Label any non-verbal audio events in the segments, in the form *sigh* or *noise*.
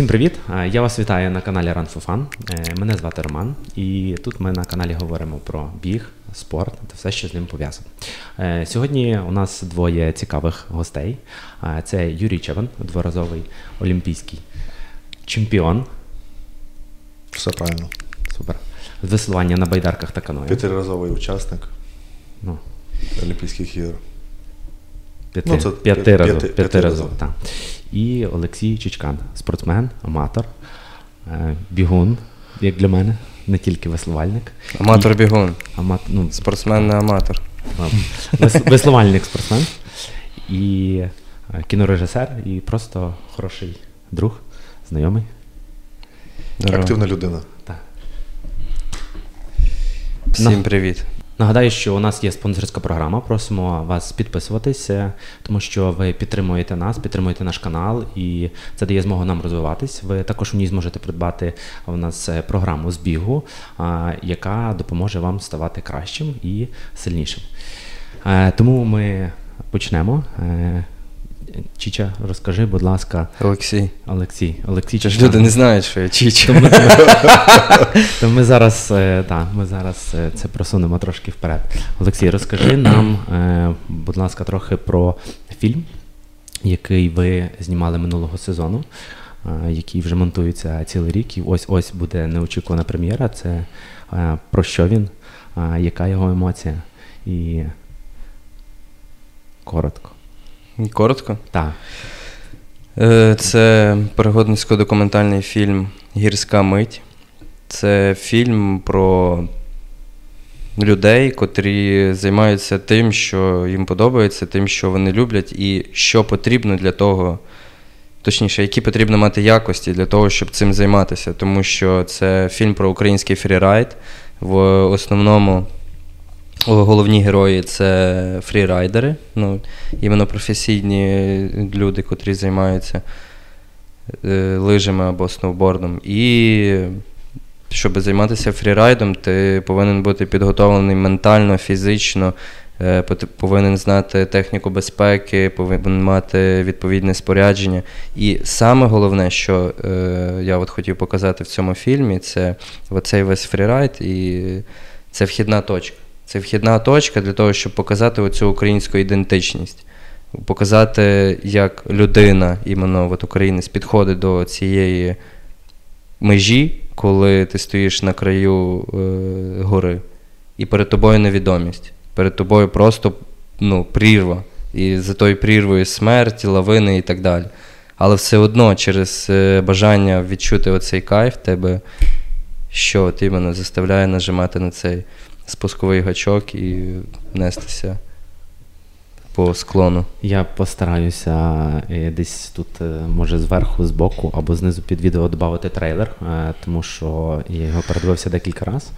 Всім привіт! Я вас вітаю на каналі Run for Fun. Е, Мене звати Роман, і тут ми на каналі говоримо про біг, спорт та все, що з ним пов'язано. Е, Сьогодні у нас двоє цікавих гостей. Це Юрій Чеван, дворазовий олімпійський чемпіон. Все правильно. Супер. З веслування на байдарках та каної. П'ятиразовий учасник Ну, Олімпійських ігор. п'яти, Ну, це п'ятиразово, п'яти- п'ятиразово, п'ятиразово. так. І Олексій Чичкан, спортсмен, аматор, е, бігун, як для мене, не тільки веслувальник. Аматор бігун. Амат, ну, Спортсмен не аматор. Вес- Веслувальник спортсмен і е, кінорежисер, і просто хороший друг, знайомий. Здорово. Активна людина. Так. Всім привіт. Нагадаю, що у нас є спонсорська програма. Просимо вас підписуватися, тому що ви підтримуєте нас, підтримуєте наш канал, і це дає змогу нам розвиватись. Ви також у ній зможете придбати у нас е, програму збігу, яка допоможе вам ставати кращим і сильнішим. Е, Тому ми почнемо. Чіча, розкажи, будь ласка, Олексій. Олексій. Олексій Чи ж люди не знають, що я Чіча. То ми, *laughs* то ми зараз, е, та, ми зараз е, це просунемо трошки вперед. Олексій, розкажи нам, е, будь ласка, трохи про фільм, який ви знімали минулого сезону, який вже монтується цілий рік. І ось ось буде неочікувана прем'єра. Це про що він, яка його емоція? І коротко. Коротко. Так. Е, Це пригодницько-документальний фільм Гірська мить. Це фільм про людей, котрі займаються тим, що їм подобається, тим, що вони люблять, і що потрібно для того, точніше, які потрібно мати якості для того, щоб цим займатися. Тому що це фільм про український фрірайд. В основному головні герої це фрірайдери, ну, іменно професійні люди, котрі займаються е, лижами або сноубордом. І щоб займатися фрірайдом, ти повинен бути підготовлений ментально, фізично, е, повинен знати техніку безпеки, повинен мати відповідне спорядження. І саме головне, що е, я от хотів показати в цьому фільмі, це оцей весь фрірайд, і це вхідна точка. Це вхідна точка для того, щоб показати оцю українську ідентичність. Показати, як людина, іменно от українець, підходить до цієї межі, коли ти стоїш на краю е, гори, і перед тобою невідомість. Перед тобою просто ну, прірва. І за тою прірвою смерть, лавини і так далі. Але все одно через е, бажання відчути оцей кайф тебе, що от іменно заставляє нажимати на цей спусковий гачок і нестися по склону. Я постараюся е, десь тут, е, може, зверху, збоку або знизу під відео додати трейлер, е, тому що я його передивився декілька разів.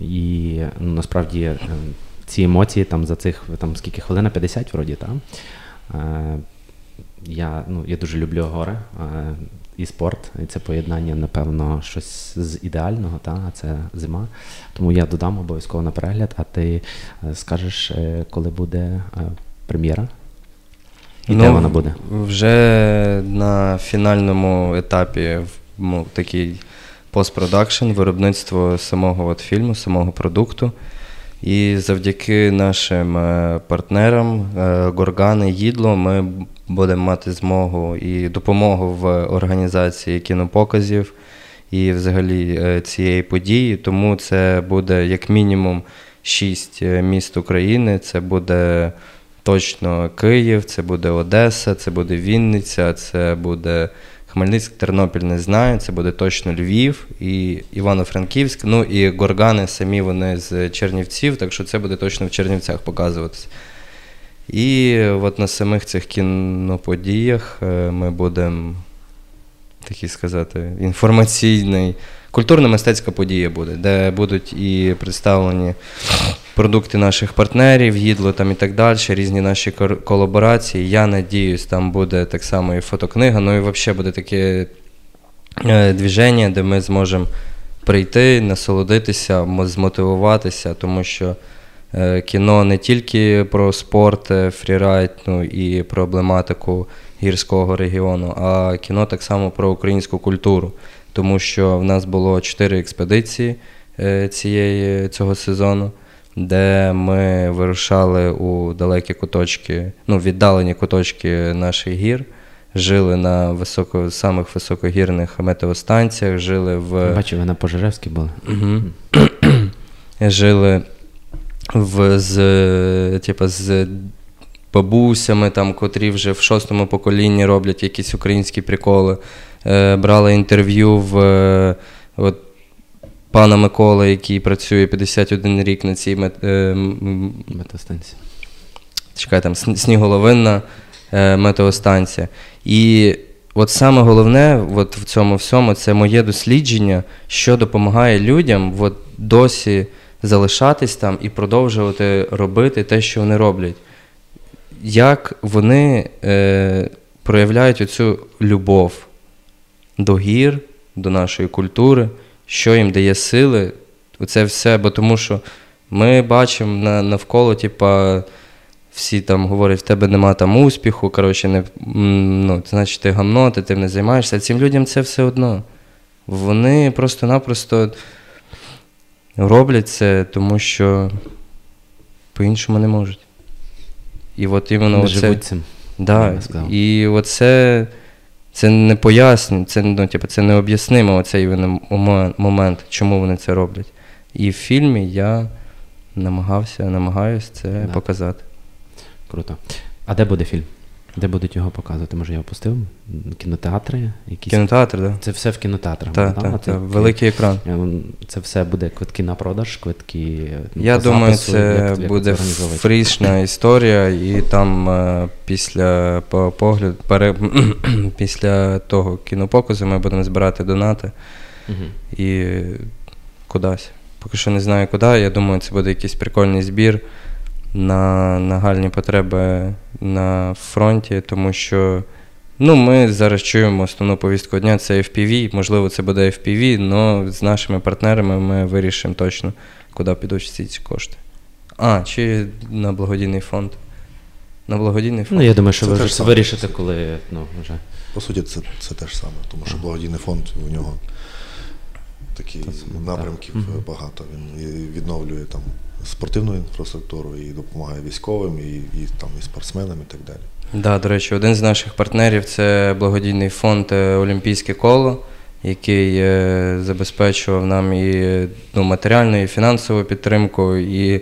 І ну, насправді ці емоції там за цих там скільки хвилина 50 вроді, так? Я, ну, я дуже люблю гори і спорт, і це поєднання, напевно, щось з ідеального, та? а це зима. Тому я додам обов'язково на перегляд, а ти е, скажеш, е, коли буде е, прем'єра? І де вона буде? Вже на фінальному етапі в- ну, такий постпродакшн, виробництво самого от фільму, самого продукту. І завдяки нашим е, партнерам е, Горгани Їдло ми будемо мати змогу і допомогу в організації кінопоказів і взагалі е, цієї події. Тому це буде як мінімум шість міст України. Це буде точно Київ, це буде Одеса, це буде Вінниця, це буде Хмельницьк, Тернопіль не знаю, це буде точно Львів і Івано-Франківськ. Ну і горгани самі вони з Чернівців, так що це буде точно в Чернівцях показуватися. І от на самих цих кіноподіях е, ми будемо, так сказати, інформаційний, культурно-мистецька подія буде, де будуть і представлені продукти наших партнерів, їдло там і так далі, різні наші колаборації. Я надіюсь, там буде так само і фотокнига, ну і взагалі буде таке е, движення, де ми зможемо прийти, насолодитися, змотивуватися, тому що е, кіно не тільки про спорт, е, фрірайд, ну і проблематику гірського регіону, а кіно так само про українську культуру. Тому що в нас було чотири експедиції цієї, цього сезону, де ми вирушали у далекі куточки, ну, віддалені куточки наших гір, жили на високо, самих високогірних метеостанціях, жили в. Бачу, ви на Пожаревській були. *clears throat* Жили в, з, типу, з бабусями, там, котрі вже в шостому поколінні роблять якісь українські приколи. Е, брали інтерв'ю в е, от, пана Миколи, який працює 51 рік на цій мет, е, м- чекай, там сніголовинна е, метеостанція. І от саме головне от в цьому всьому це моє дослідження, що допомагає людям от досі залишатись там і продовжувати робити те, що вони роблять. Як вони е, проявляють оцю любов до гір, до нашої культури, що їм дає сили, оце все, бо тому що ми бачимо на, навколо, типа, всі там говорять, в тебе нема там успіху, коротше, не, ну, значить ти гамно, ти тим не займаєшся. Цим людям це все одно. Вони просто-напросто роблять це, тому що по-іншому не можуть. І от іменно оце, живуть цим. да, і оце це не пояснює, це, ну, типу, це не об'яснимо оцей момент, чому вони це роблять. І в фільмі я намагався, намагаюся це Да. показати. Круто. А де буде фільм? Де будуть його показувати? Може, я опустив? Кінотеатри? Якісь? Кінотеатр, так? Це все в кінотеатрах. Так, да? так, Це так. Великий екран. Ем, Це все буде квитки на продаж, квитки. Я думаю, запису, це як- як буде організовується? фрішна *clears throat* історія, і там е, після по- погляд, пере, *clears throat* після того кінопоказу ми будемо збирати донати і кудись. Поки що не знаю куди. Я думаю, це буде якийсь прикольний збір на нагальні потреби на фронті, тому що ну, ми зараз чуємо основну повістку дня це FPV. Можливо, це буде FPV, але з нашими партнерами ми вирішимо точно, куди підуть всі ці кошти. А, чи на благодійний фонд. На благодійний фонд. Ну, я думаю, що Це ви вже вирішите, коли ну, вже. По суті, це, це те ж саме, тому що благодійний фонд у нього такі Та напрямків так. багато. Він відновлює там спортивну інфраструктуру і допомагає військовим, і, і там і спортсменам, і так далі. Да, до речі, один з наших партнерів це благодійний фонд е, Олімпійське коло, який е, забезпечував нам і ну, матеріальну, і фінансову підтримку, і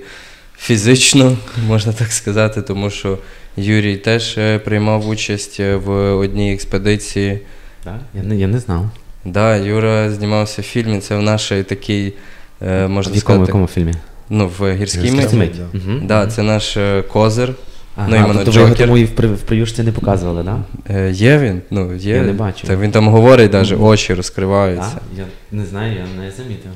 фізично, *laughs* можна так сказати, тому що Юрій теж е, приймав участь в одній експедиції. Да? Я, не, я не знав. Да, Юра знімався в фільмі. Це в нашій такій, можна в якому, сказати, якому фільмі? Ну, в гірській миті. мить. Мгм. Да, це наш е, козир. Ага, ну, іменно тобто ви його Джокер. тому і в, при, в приюшці не показували, так? Да? Е, Є він? Ну, є. Я не бачу. Так він там говорить, навіть очі розкриваються. Я не знаю, я не замітив.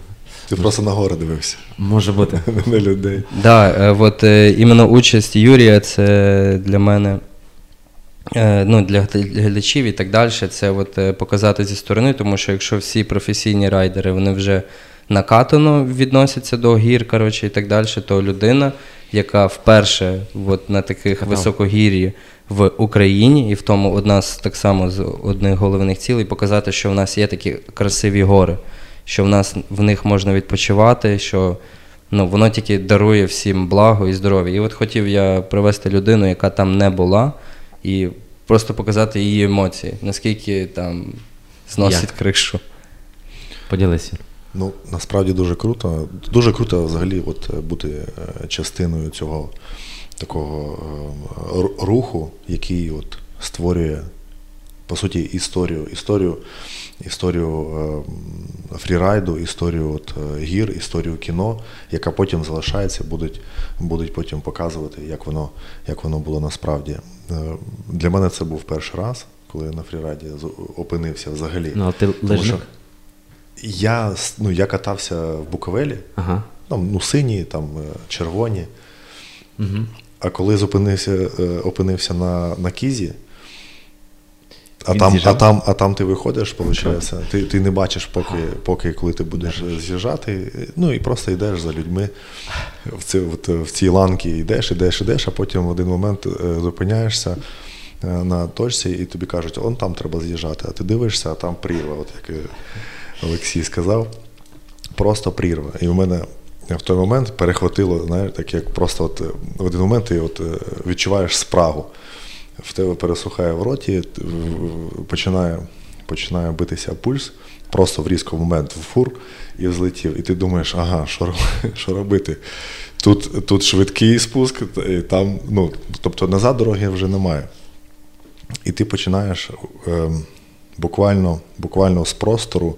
Ти просто на гори дивився, Може бути. *laughs* не на людей. Да, е, от е, іменно участь Юрія це для мене, е, ну, для гля- глядачів і так далі, це от е, показати зі сторони, тому що якщо всі професійні райдери вони вже накатано відносяться до гір, коротше, і так далі, то людина, яка вперше от на таких високогір'ї в Україні, і в тому одна з так само з одних головних цілей показати, що в нас є такі красиві гори, що в нас в них можна відпочивати, що ну, воно тільки дарує всім благо і здоров'я. І от хотів я привести людину, яка там не була, і просто показати її емоції, наскільки там зносить Як? кришу. Поділися. Ну, насправді дуже круто. Дуже круто взагалі от, е, бути е, частиною цього такого е, руху, який от створює, по суті, історію, історію, історію фрірайду, історію от, гір, історію кіно, яка потім залишається, будуть, будуть потім показувати, як воно, як воно було насправді. Для мене це був перший раз, коли я на фрірайді опинився взагалі. Ну, а ти Тому що Я, ну, я катався в Буковелі, Ага. там, ну, сині, там, е, червоні. Угу. А коли зупинився, е, опинився на, на кізі, а там, а, там, а там ти виходиш, виходить, ти, ти не бачиш, поки, поки коли ти будеш з'їжджати, ну і просто йдеш за людьми. В ці, от, в ці ланки, йдеш, йдеш, йдеш, а потім в один момент е, зупиняєшся, на точці, і тобі кажуть, он там треба з'їжджати, а ти дивишся, а там прірва, от як Олексій сказав. Просто прірва. І в мене в той момент перехватило, знаєш, так як просто от в один момент ти от відчуваєш спрагу. В тебе пересухає в роті, починає починає битися пульс, просто в різкий момент в фур і взлетів. І ти думаєш, ага, *laughs* що робити? Тут тут швидкий спуск, і там, ну, тобто назад дороги вже немає. І ти починаєш е, буквально буквально з простору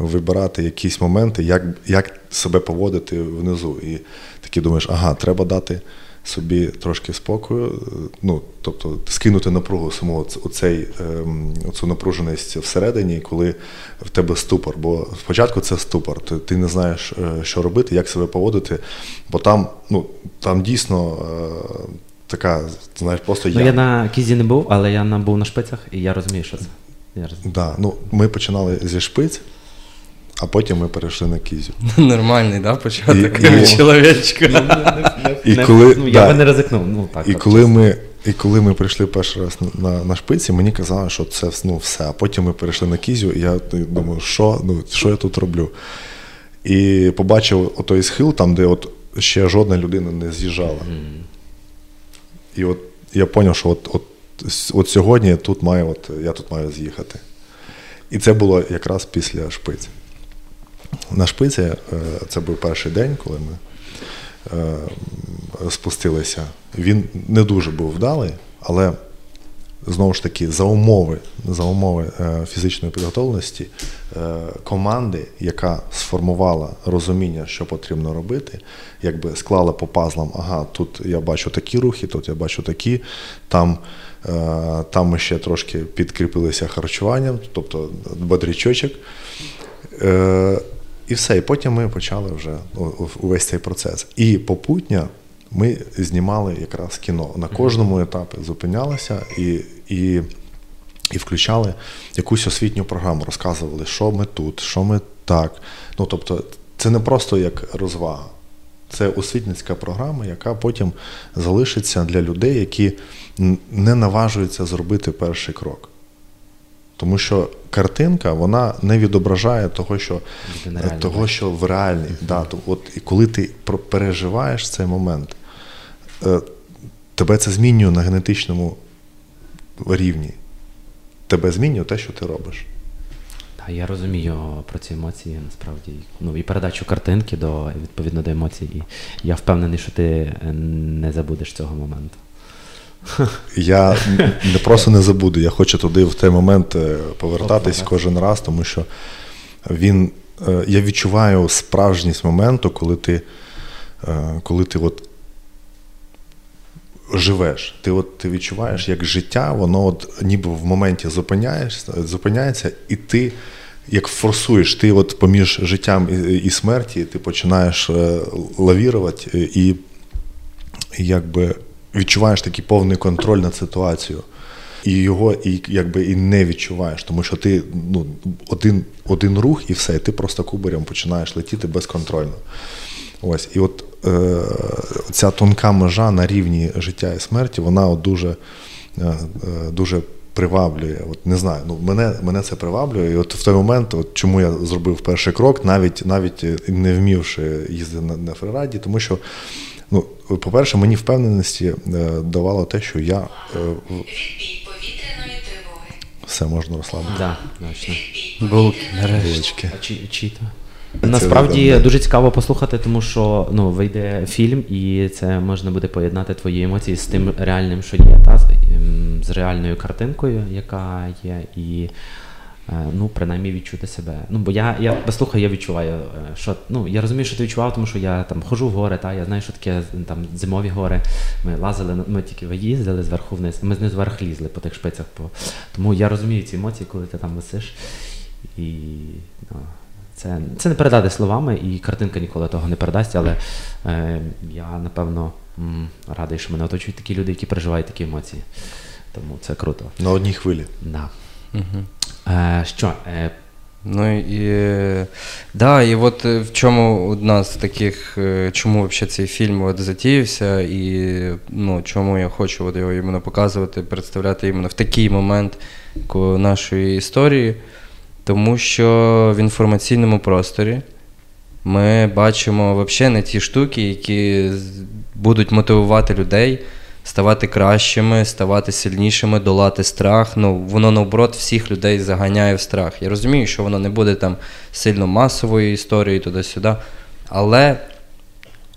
вибирати якісь моменти, як як себе поводити внизу. І такі думаєш, ага, треба дати собі трошки спокою, ну, тобто скинути напругу саму оцей, ем, оцю напруженість всередині, коли в тебе ступор. Бо спочатку це ступор, ти, ти не знаєш, е, що робити, як себе поводити, бо там, ну, там дійсно. Е, така, знаєш, просто ну, я на кізі не був, але я був на шпицях, і я розумію, що це. Я розумію. Да, ну, Ми починали зі шпиць, а потім ми перейшли на кізю. *laughs* Нормальний, да, початок і, чоловічка. Ну, і коли, ну, Я би не ризикнув. Ну, так, і, коли ми, і коли ми прийшли перший раз на на шпиці, мені казали, що це ну, все. А потім ми перейшли на кізю, і я думаю, що ну, що я тут роблю? І побачив отой схил, там, де от ще жодна людина не з'їжджала. Mm. І от я зрозумів, що от, от, от сьогодні тут маю, от, я тут маю з'їхати. І це було якраз після шпиці. На шпиці е, це був перший день, коли ми е, спустилися. Він не дуже був вдалий, але знову ж таки за умови за умови е, фізичної підготовленості команди, яка сформувала розуміння, що потрібно робити, якби склала по пазлам, ага, тут я бачу такі рухи, тут я бачу такі, там. Там ми ще трошки підкріпилися харчуванням, тобто бодрячочок. І все. І потім ми почали вже увесь цей процес. І попутня ми знімали якраз кіно. На кожному етапі зупинялися і і, і включали якусь освітню програму, розказували, що ми тут, що ми так. Ну тобто, це не просто як розвага. Це освітницька програма, яка потім залишиться для людей, які не наважуються зробити перший крок. Тому що картинка вона не відображає того, що того, що в реальній. Mm-hmm. Да, то, от, І коли ти переживаєш цей момент, е, тебе це змінює на генетичному рівні. Тебе змінює те, що ти робиш. Так, я розумію про ці емоції насправді. Ну і передачу картинки до відповідно до емоцій. І я впевнений, що ти не забудеш цього моменту. Я не просто не забуду, я хочу туди в той момент е, повертатись кожен раз, тому що він. Е, я відчуваю справжність моменту, коли ти е, коли ти от живеш. Ти от ти відчуваєш, як життя, воно от ніби в моменті зупиняється, і ти як форсуєш, ти от поміж життям і, і смерті ти починаєш лавірувати і якби відчуваєш такий повний контроль над ситуацією. І його і якби і не відчуваєш, тому що ти ну, один один рух і все, і ти просто кубарем починаєш летіти безконтрольно. Ось, І от е, ця тонка межа на рівні життя і смерті, вона от дуже е, е дуже приваблює. От Не знаю, ну мене мене це приваблює. І от в той момент, от чому я зробив перший крок, навіть навіть не вмівши їздити на, на фрираді, тому що Ну, по-перше, мені впевненості е, давало те, що я. Е, все можна розслабити. Да, точно. Булочки. Чи, Насправді дуже цікаво послухати, тому що ну, вийде фільм, і це можна буде поєднати твої емоції з тим реальним, що є, та, з реальною картинкою, яка є. і Е, ну, принаймні відчути себе. Ну, бо я я послухаю, я відчуваю, е, що ну, я розумію, що ти відчував, тому що я там хожу в гори, та, я знаю, що таке там зимові гори. Ми лазили, ми тільки виїздили зверху вниз, ми знизу вверх лізли по тих шпицях. По... Тому я розумію ці емоції, коли ти там висиш. І ну, це це не передати словами, і картинка ніколи того не передасть, але е, я напевно м, радий, що мене оточують такі люди, які переживають такі емоції. Тому це круто. На одній хвилі. Да. Угу. Е, Що? Е, Ну і да, і от е, в чому одна з таких, чому взагалі цей фільм от затіявся, і ну, чому я хочу от його іменно показувати, представляти іменно в такий момент нашої історії, тому що в інформаційному просторі ми бачимо взагалі не ті штуки, які будуть мотивувати людей ставати кращими, ставати сильнішими, долати страх. Ну, Воно наоборот всіх людей заганяє в страх. Я розумію, що воно не буде там сильно масовою історією туди-сюди, але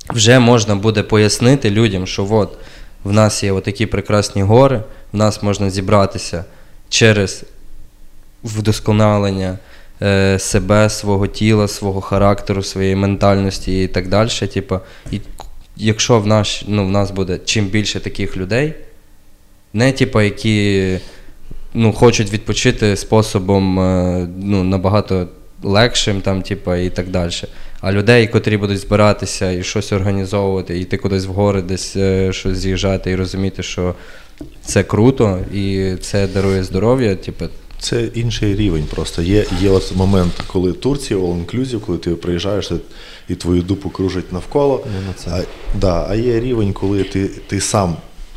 вже можна буде пояснити людям, що от в нас є такі прекрасні гори, в нас можна зібратися через вдосконалення. Е, себе, свого тіла, свого характеру, своєї ментальності і так далі. Типу, і якщо в наш, ну, в нас буде чим більше таких людей, не типу, які ну, хочуть відпочити способом е, ну, набагато легшим, там, типу, і так далі. А людей, котрі будуть збиратися і щось організовувати, і йти кудись в гори, десь е, щось з'їжджати і розуміти, що це круто і це дарує здоров'я. Типу, це інший рівень. Просто є є от момент, коли Турція, all inclusive, коли ти приїжджаєш і твою дупу кружать навколо. А, да, а є рівень, коли ти ти сам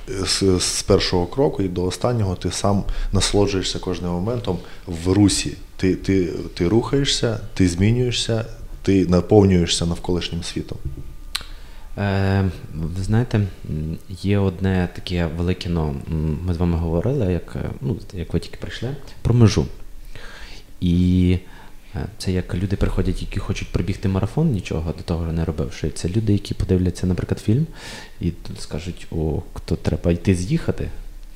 з, з першого кроку і до останнього ти сам насолоджуєшся кожним моментом в русі. Ти, ти, Ти рухаєшся, ти змінюєшся, ти наповнюєшся навколишнім світом. Е, ви знаєте, є одне таке велике, ну, ми з вами говорили, як ну, як ви тільки прийшли, про межу. І е, це як люди приходять, які хочуть пробігти марафон, нічого до того не робивши. Це люди, які подивляться, наприклад, фільм і скажуть, о, хто треба йти з'їхати.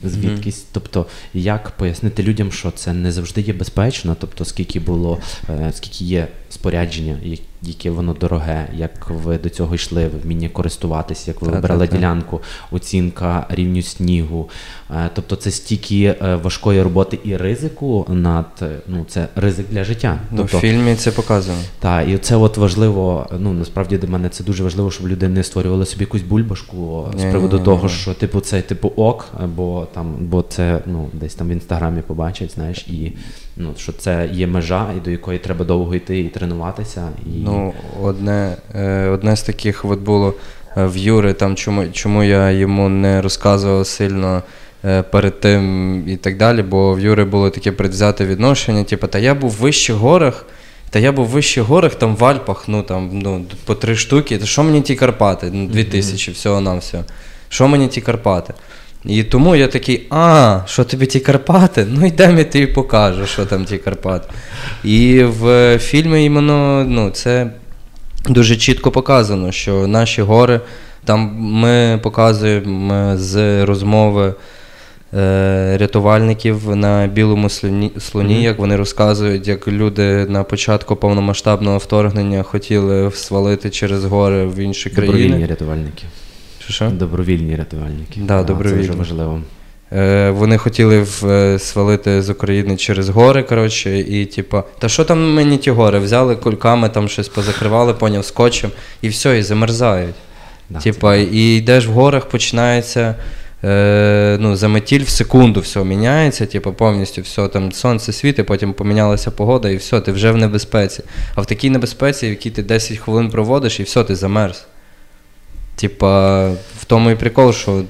Звідкись, mm-hmm. тобто, як пояснити людям, що це не завжди є безпечно, тобто скільки було, е, скільки є спорядження, яке воно дороге, як ви до цього йшли, вміння користуватися, як ви так, вибрали так, ділянку, оцінка рівню снігу. Е, тобто це стільки е, важкої роботи і ризику над ну це ризик для життя. Ну, тобто, В фільмі це показано. Так, і це от важливо. Ну насправді для мене це дуже важливо, щоб люди не створювали собі якусь бульбашку з приводу ні, того, ні. що типу це типу ок, або там, бо це ну десь там в інстаграмі побачать, знаєш, і ну що це є межа, і до якої треба довго йти і тренуватися. І... Ну, одне е, одне з таких от було е, в Юри, там чому чому я йому не розказував сильно. Е, перед тим і так далі, бо в Юри було таке предвзяте відношення, типу, та я був в вищих горах, та я був в вищих горах, там в Альпах, ну там ну, по три штуки. Та що мені ті Карпати? Ну, Дві тисячі, всього на все. Що мені ті Карпати? І тому я такий, а, що тобі ті Карпати? Ну йдемо я тобі покажу, що там ті Карпати. І в фільмі іменно ну, це дуже чітко показано, що наші гори, там ми показуємо з розмови. Е, рятувальників на білому слоні, слоні mm-hmm. як вони розказують, як люди на початку повномасштабного вторгнення хотіли свалити через гори в інші країни. Добровільні рятувальники. Що? Добровільні рятувальники. Да, а, добровільні. Це дуже важливо. Е, Вони хотіли в, е, свалити з України через гори, коротше, і типу, та що там мені ті гори? Взяли кульками, там щось позакривали, поняв, скотчем, і все, і замерзають. Да, типа, і йдеш в горах, починається е, ну, заметіль в секунду все міняється, типу, повністю все, там сонце світить, потім помінялася погода, і все, ти вже в небезпеці. А в такій небезпеці, в якій ти 10 хвилин проводиш, і все, ти замерз. Типа, в тому і прикол, що.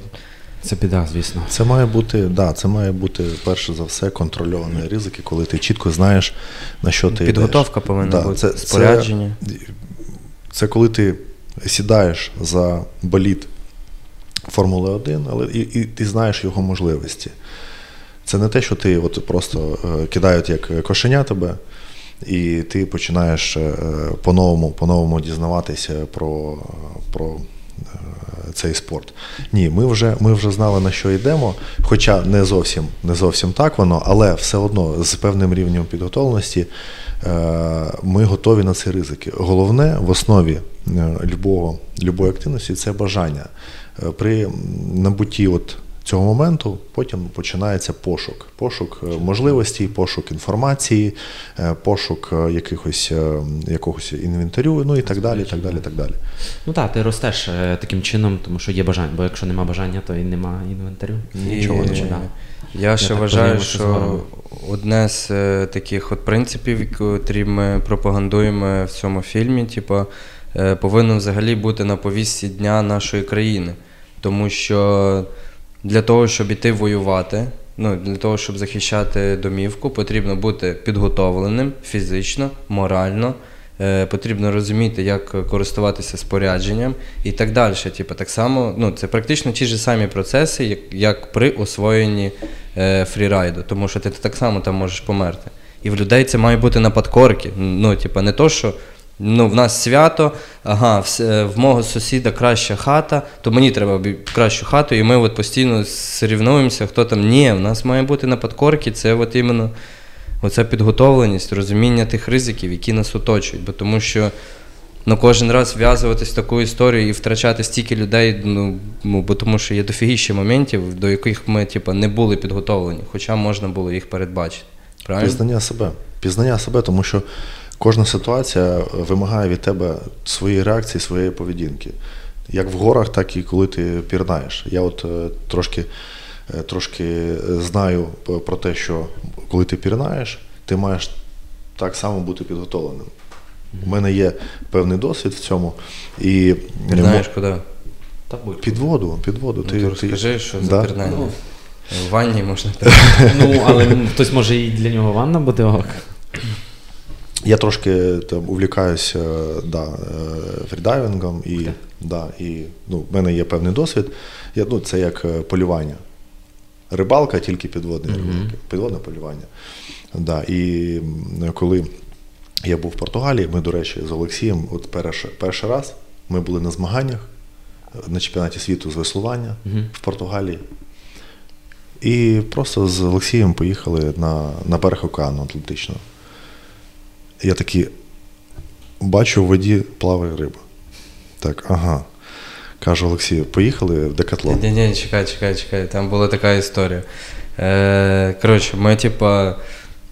Це біда, звісно. Це має бути, да, це має бути перше за все контрольовані ризики, коли ти чітко знаєш, на що ти Підготовка йдеш. повинна да, бути, це, спорядження. Це, це коли ти сідаєш за боліт Формули 1, але і, і ти знаєш його можливості. Це не те, що ти от просто е, кидають як кошеня тебе, і ти починаєш е, по-новому по-новому дізнаватися про про е, цей спорт. Ні, ми вже ми вже знали, на що йдемо, хоча не зовсім не зовсім так воно, але все одно з певним рівнем підготовленості ми готові на ці ризики. Головне в основі любого, любої активності це бажання. Е, при набутті от цього моменту потім починається пошук. Пошук е, можливостей, пошук інформації, е, пошук е, якихось, якогось інвентарю, ну і так далі. так далі, так далі. Ну так, ти ростеш таким чином, тому що є бажання, бо якщо нема бажання, то і нема інвентарю. Нічого не чекає. Я ще так вважаю, розумію, що одне з е, таких от принципів, які ми пропагандуємо в цьому фільмі, типу, е, повинно взагалі бути на повістці дня нашої країни. Тому що для того, щоб іти воювати, ну, для того, щоб захищати домівку, потрібно бути підготовленим фізично, морально. Е, потрібно розуміти, як користуватися спорядженням і так далі. Типу, так само, ну, це практично ті ж самі процеси, як, як при освоєнні е, фрірайду, тому що ти так само там можеш померти. І в людей це має бути на подкорки. Ну, типу, не то, що ну, в нас свято, ага, в, в мого сусіда краща хата, то мені треба кращу хату, і ми от постійно сорівнуємося, хто там. Ні, в нас має бути на подкорки, це от іменно оця підготовленість, розуміння тих ризиків, які нас оточують. Бо тому що ну, кожен раз вв'язуватись в таку історію і втрачати стільки людей, ну, ну бо тому що є дофігіще моментів, до яких ми типу, не були підготовлені, хоча можна було їх передбачити. Правильно? Пізнання себе. Пізнання себе, тому що кожна ситуація вимагає від тебе своєї реакції, своєї поведінки. Як в горах, так і коли ти пірнаєш. Я от е, трошки, е, трошки е, знаю про те, що коли ти пірнаєш, ти маєш так само бути підготовленим. У мене є певний досвід в цьому. І Ти знаєш куди? Та будь. під воду, під воду. Ну, ти розкажи, що за Да. пірнання. Ну. В ванні можна *laughs* Ну, але хтось може і для нього ванна буде ок. Я трошки там увлікаюся да, е, фрідайвингом і, Так. да, і ну, в мене є певний досвід. Я, ну, це як е, полювання. Рибалка, тільки підводне рибалка, підводне полювання. Да, і коли я був в Португалії, ми, до речі, з Олексієм, от перший, перший раз ми були на змаганнях е, на чемпіонаті світу з веслування Мгм. в Португалії. І просто з Олексієм поїхали на, на берег океану Атлантичного. Я такий бачу, в воді плаває риба. Так, ага. Кажу Олексію, поїхали в декатлон. Ні, ні, чекай, чекай, чекай. Там була така історія. Е, коротше, ми, типа,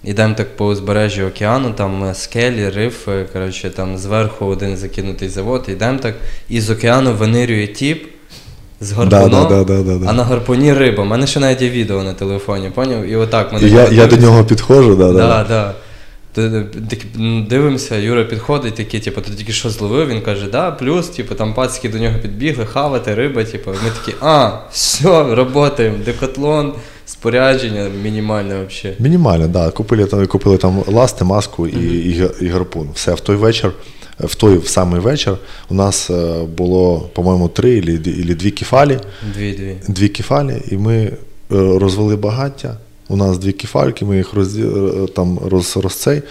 йдемо так по узбережжю океану, там скелі, рифи, коротше, там зверху один закинутий завод, йдемо так, і з океану винирює тіп з гарпуном, Да, да, да, да, да. а на гарпуні риба. У мене ще навіть є відео на телефоні, поняв? І отак І я, я до нього підходжу, да, да. Да, да. Т- дивимося, Юра підходить, такий, типу, ти тільки що зловив, він каже, да, плюс, типу, там пацики до нього підбігли, хавати, риба, типу. Ми такі, а, все, працюємо, декатлон, спорядження мінімальне взагалі. Мінімально, да. Купили, там- купили там ласти, маску і, і, га- і гарпун. Все, в той вечір, в той в самий вечір у нас е, було, по-моєму, три і дві кефалі. Дві-дві. дві кефалі, і ми е, розвели багаття. У нас дві кефальки, ми їх роз, там роз, розцей.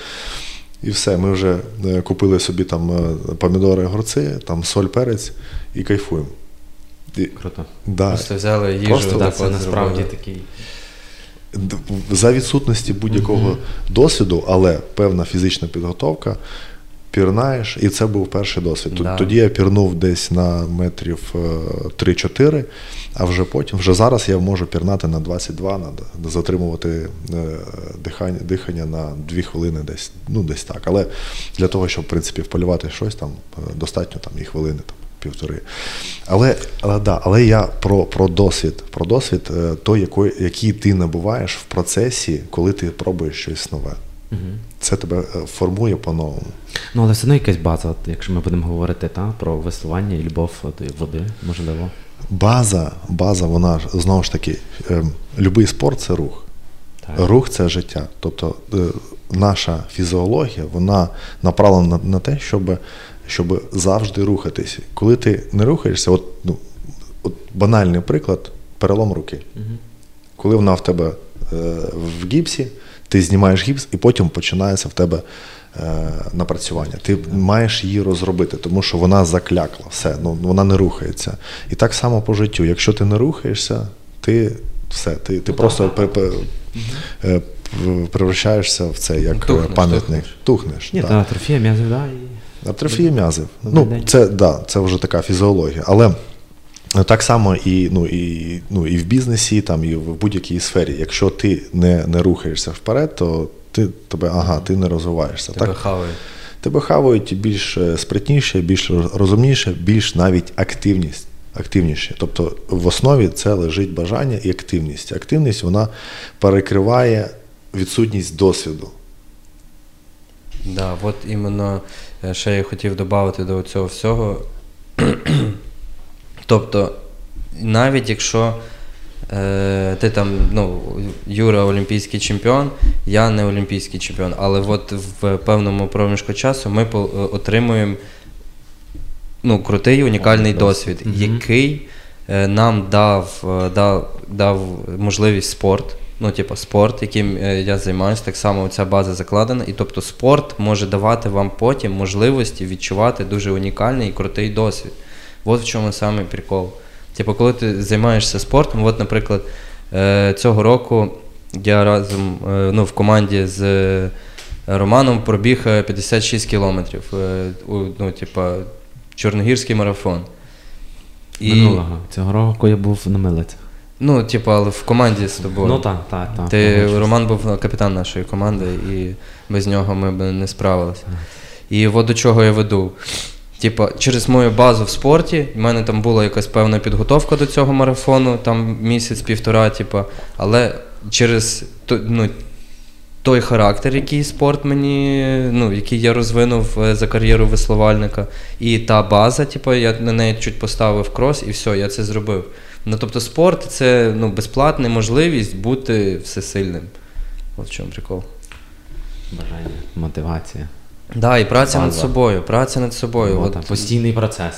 І все, ми вже е, купили собі там е, помідори, огурці, там соль, перець і кайфуємо. І, Круто. да, Просто взяли їжу. Просто, так це насправді такий. за відсутності будь-якого досвіду, але певна фізична підготовка, пірнаєш, і це був перший досвід. Да. Тоді я пірнув десь на метрів е, 3-4, а вже потім, вже зараз я можу пірнати на 22, на, затримувати е, дихання, дихання на 2 хвилини десь, ну десь так. Але для того, щоб в принципі вполювати щось, там е, достатньо там і хвилини, там, півтори. Але, але, да, але я про, про досвід, про досвід, е, той, який, який ти набуваєш в процесі, коли ти пробуєш щось нове. Угу. Це тебе е, формує по-новому. Ну, але все одно якась база, якщо ми будемо говорити та, про веслування і любов до води, можливо. База, база, вона ж знову ж таки, е, любий спорт це рух. Так. Рух це життя. Тобто е, наша фізіологія вона направлена на, на те, щоб, щоб завжди рухатись. Коли ти не рухаєшся, от, ну, от банальний приклад перелом руки. Угу. Коли вона в тебе е, в гіпсі, ти знімаєш гіпс, і потім починається в тебе е, напрацювання. Ти маєш її розробити, тому що вона заклякла, все, ну, вона не рухається. І так само по життю. Якщо ти не рухаєшся, ти все, ти, ти Ну, просто так. пе- пе- е, превращаєшся в це як Тухнеш, пам'ятник. тухнеш. Тухнеш. Ні, да. та атрофія м'язів, да, і... Атрофія м'язів. Ну, це, да, це вже така фізіологія. Але Так само і ну, і, ну, і в бізнесі, там, і в будь-якій сфері. Якщо ти не не рухаєшся вперед, то ти тебе, ага, ти не розвиваєшся. Тебе так? хавають. Тебе хавають більш е, спритніше, більш розумніше, більш навіть активність. Активніше. Тобто в основі це лежить бажання і активність. Активність вона перекриває відсутність досвіду. Да, от іменно е, ще я хотів додати до цього всього. Тобто, навіть якщо е, ти там, ну, Юра олімпійський чемпіон, я не олімпійський чемпіон, але от в певному проміжку часу ми по, отримуємо ну, крутий унікальний досвід, Мгм. який е, нам дав, е, дав, дав можливість спорт. Ну, типу, спорт, яким е, я займаюся, так само ця база закладена. І тобто спорт може давати вам потім можливості відчувати дуже унікальний і крутий досвід. От в чому саме прикол. Типу, коли ти займаєшся спортом, от, наприклад, е, цього року я разом е, ну, в команді з е, Романом пробіг е, 56 кілометрів. Ну, типа, Чорногірський марафон. Минулого. Цього року я був на милицях. Ну, типу, але в команді з тобою. Ну так, так, так. Ти. Роман був капітан нашої команди, і без нього ми б не справилися. І от до чого я веду. Типа, через мою базу в спорті, в мене там була якась певна підготовка до цього марафону, там місяць-півтора, типа, але через ну, той характер, який спорт мені, ну, який я розвинув е, за кар'єру веслувальника, і та база, типу, я на неї чуть поставив крос, і все, я це зробив. Ну, тобто, спорт це ну, безплатна можливість бути всесильним. От в чому прикол. Бажання, мотивація. Да, і праця над собою, праця над собою. Ну, От, постійний процес.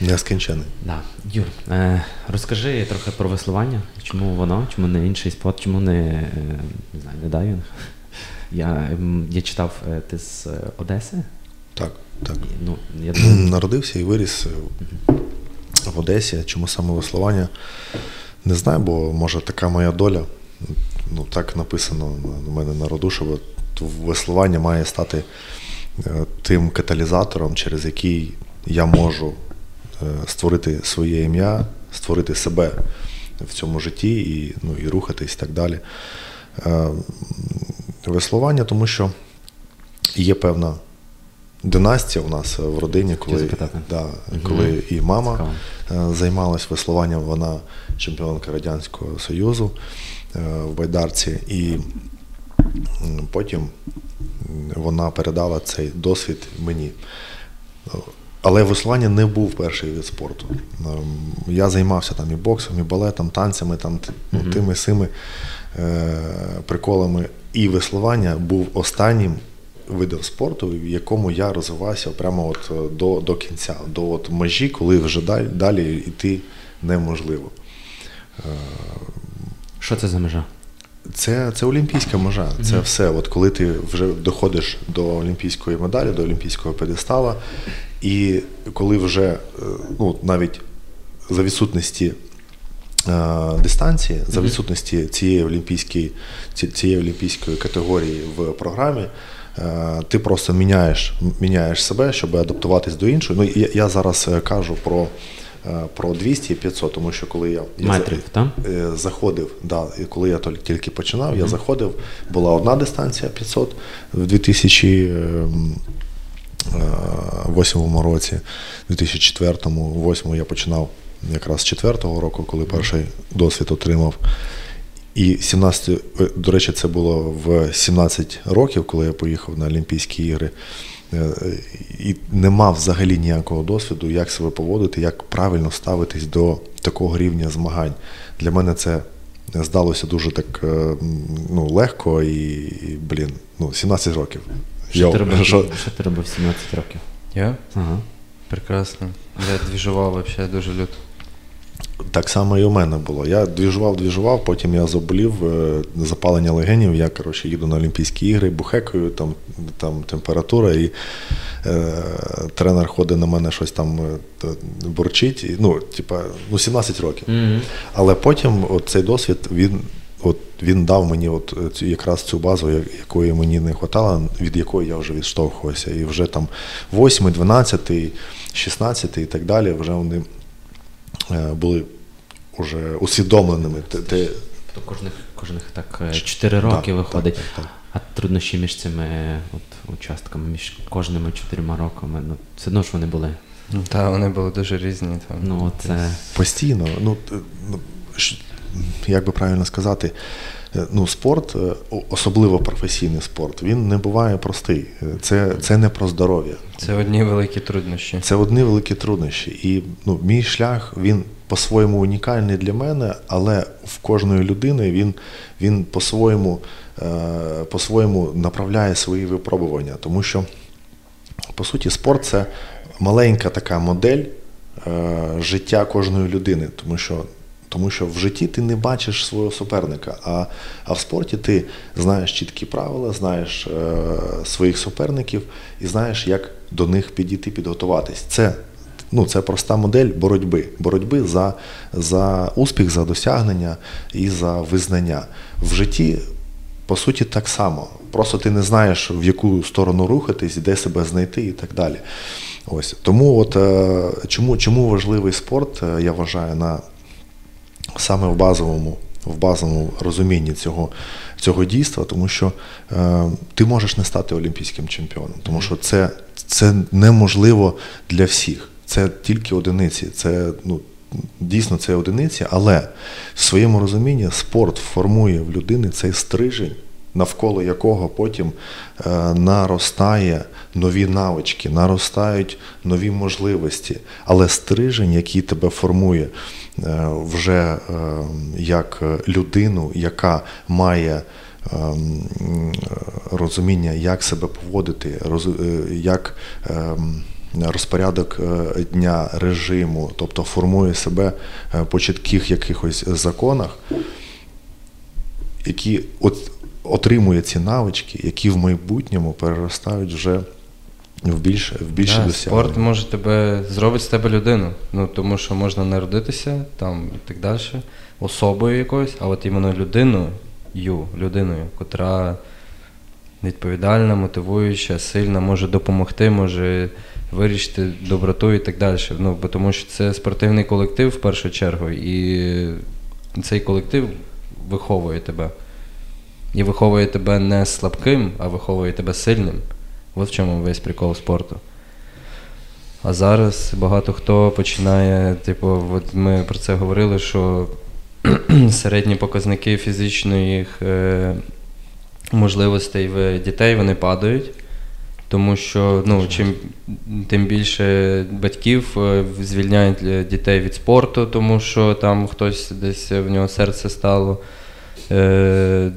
Нескінчений. Да. Юр, е, розкажи трохи про веслування. Чому воно, чому не інший спорт, чому не, е, не знаю, не дайвінг. Я, ем, я читав, е, ти з е, Одеси. Так, так. І, Ну, я *clears throat* думаю, Народився і виріс е, в Одесі. Чому саме веслування? Не знаю, бо може така моя доля. Ну, так написано на- мене на роду, що от веслування має стати е, тим каталізатором, через який я можу е, створити своє ім'я, створити себе в цьому житті і, ну, і рухатись і так далі. Е, Веслування, тому що є певна династія у нас в родині, коли, да, коли і мама Цікаво. займалась веслуванням, вона чемпіонка Радянського Союзу в Байдарці, і потім вона передала цей досвід мені. Але веслування не був перший від спорту. Ем, Я займався там і боксом, і балетом, танцями, там, ну, тими сими е, приколами. І веслування був останнім видом спорту, в якому я розвивався прямо от е, до, до кінця, до от межі, коли вже далі, далі йти неможливо. що це за межа? Це, це олімпійська межа. Це все. От коли ти вже доходиш до олімпійської медалі, до олімпійського педестала, і коли вже е, ну, навіть за відсутності е, дистанції, за відсутності цієї олімпійської, цієї олімпійської категорії в програмі, е, ти просто міняєш, міняєш себе, щоб адаптуватись до іншої. Ну, я, я зараз кажу про. Е, Про 200 і 500, тому що коли я, я Метрів, так? е, заходив, да, і коли я тільки, починав, я заходив, була одна дистанція 500 в 2008 році, в 2004-2008 я починав якраз з 4-го року, коли перший досвід отримав. І 17, е, до речі, це було в 17 років, коли я поїхав на Олімпійські ігри. Е, І не мав взагалі ніякого досвіду, як себе поводити, як правильно ставитись до такого рівня змагань. Для мене це здалося дуже так е, ну, легко і, і блін, ну, 17 років. Що, ти робив, що- що ти робив 17 років? Я? Ага. Прекрасно. Я двіжував взагалі дуже люто. Так само і у мене було. Я двіжував, двіжував, потім я заболів, е, запалення легенів. Я коротше, їду на Олімпійські ігри, бухекаю, там, там температура, і е, тренер ходить на мене щось там е, бурчить. І, ну, типа, ну, 17 років. Мгм. Але потім от цей досвід він, от, він дав мені от е, цю, якраз цю базу, якої мені не вистачало, від якої я вже відштовхувався. І вже там 8, 12, 16 і так далі, вже вони були вже усвідомленими. Те- те- кожних, кожних так 4 роки Так, виходить. так, так, так. А труднощі між цими от, участками, між кожними чотирма роками, ну все одно ж вони були. Та вони були дуже різні. Там. Ну, це Постійно, ну, ну як би правильно сказати, е, ну, спорт, е, особливо професійний спорт, він не буває простий. Е, Це, це не про здоров'я. Це одні великі труднощі. Це одні великі труднощі. І ну, мій шлях він по-своєму унікальний для мене, але в кожної людини він, він по-своєму, е, по-своєму направляє свої випробування. Тому що, по суті, спорт це маленька така модель е, життя кожної людини. Тому що, тому що в житті ти не бачиш свого суперника, а, а в спорті ти знаєш чіткі правила, знаєш е, своїх суперників і знаєш, як до них підійти, підготуватись. Це, ну, це проста модель боротьби. Боротьби за, за успіх, за досягнення і за визнання. В житті, по суті, так само. Просто ти не знаєш, в яку сторону рухатись, де себе знайти і так далі. Ось. Тому от, е, чому, чому важливий спорт, е, я вважаю, на саме в базовому, в базовому розумінні цього, цього дійства, тому що е, ти можеш не стати олімпійським чемпіоном, тому що це, це неможливо для всіх. Це тільки одиниці. Це ну, дійсно це одиниці, але в своєму розумінні спорт формує в людини цей стрижень, навколо якого потім е, наростає нові навички, наростають нові можливості. Але стрижень, який тебе формує вже е, як людину, яка має ем, розуміння, як себе поводити, е, як розпорядок е, дня, режиму, тобто формує себе е, по чітких якихось законах, які от, отримує ці навички, які в майбутньому переростають вже в більше, в більше Да, досягнень. спорт може тебе зробить з тебе людину. Ну тому що можна народитися там і так далі, особою якоюсь, а от іменно людиною, людиною, котра відповідальна, мотивуюча, сильна, може допомогти, може вирішити доброту і так далі. Ну, бо тому що це спортивний колектив в першу чергу, і цей колектив виховує тебе. І виховує тебе не слабким, а виховує тебе сильним. От в чому весь прикол спорту. А зараз багато хто починає, типу, от ми про це говорили, що *clears throat* середні показники фізичних е, можливостей в дітей вони падають. Тому що ну, чим тим більше батьків е, звільняють е, дітей від спорту, тому що там хтось десь в нього серце стало. Е,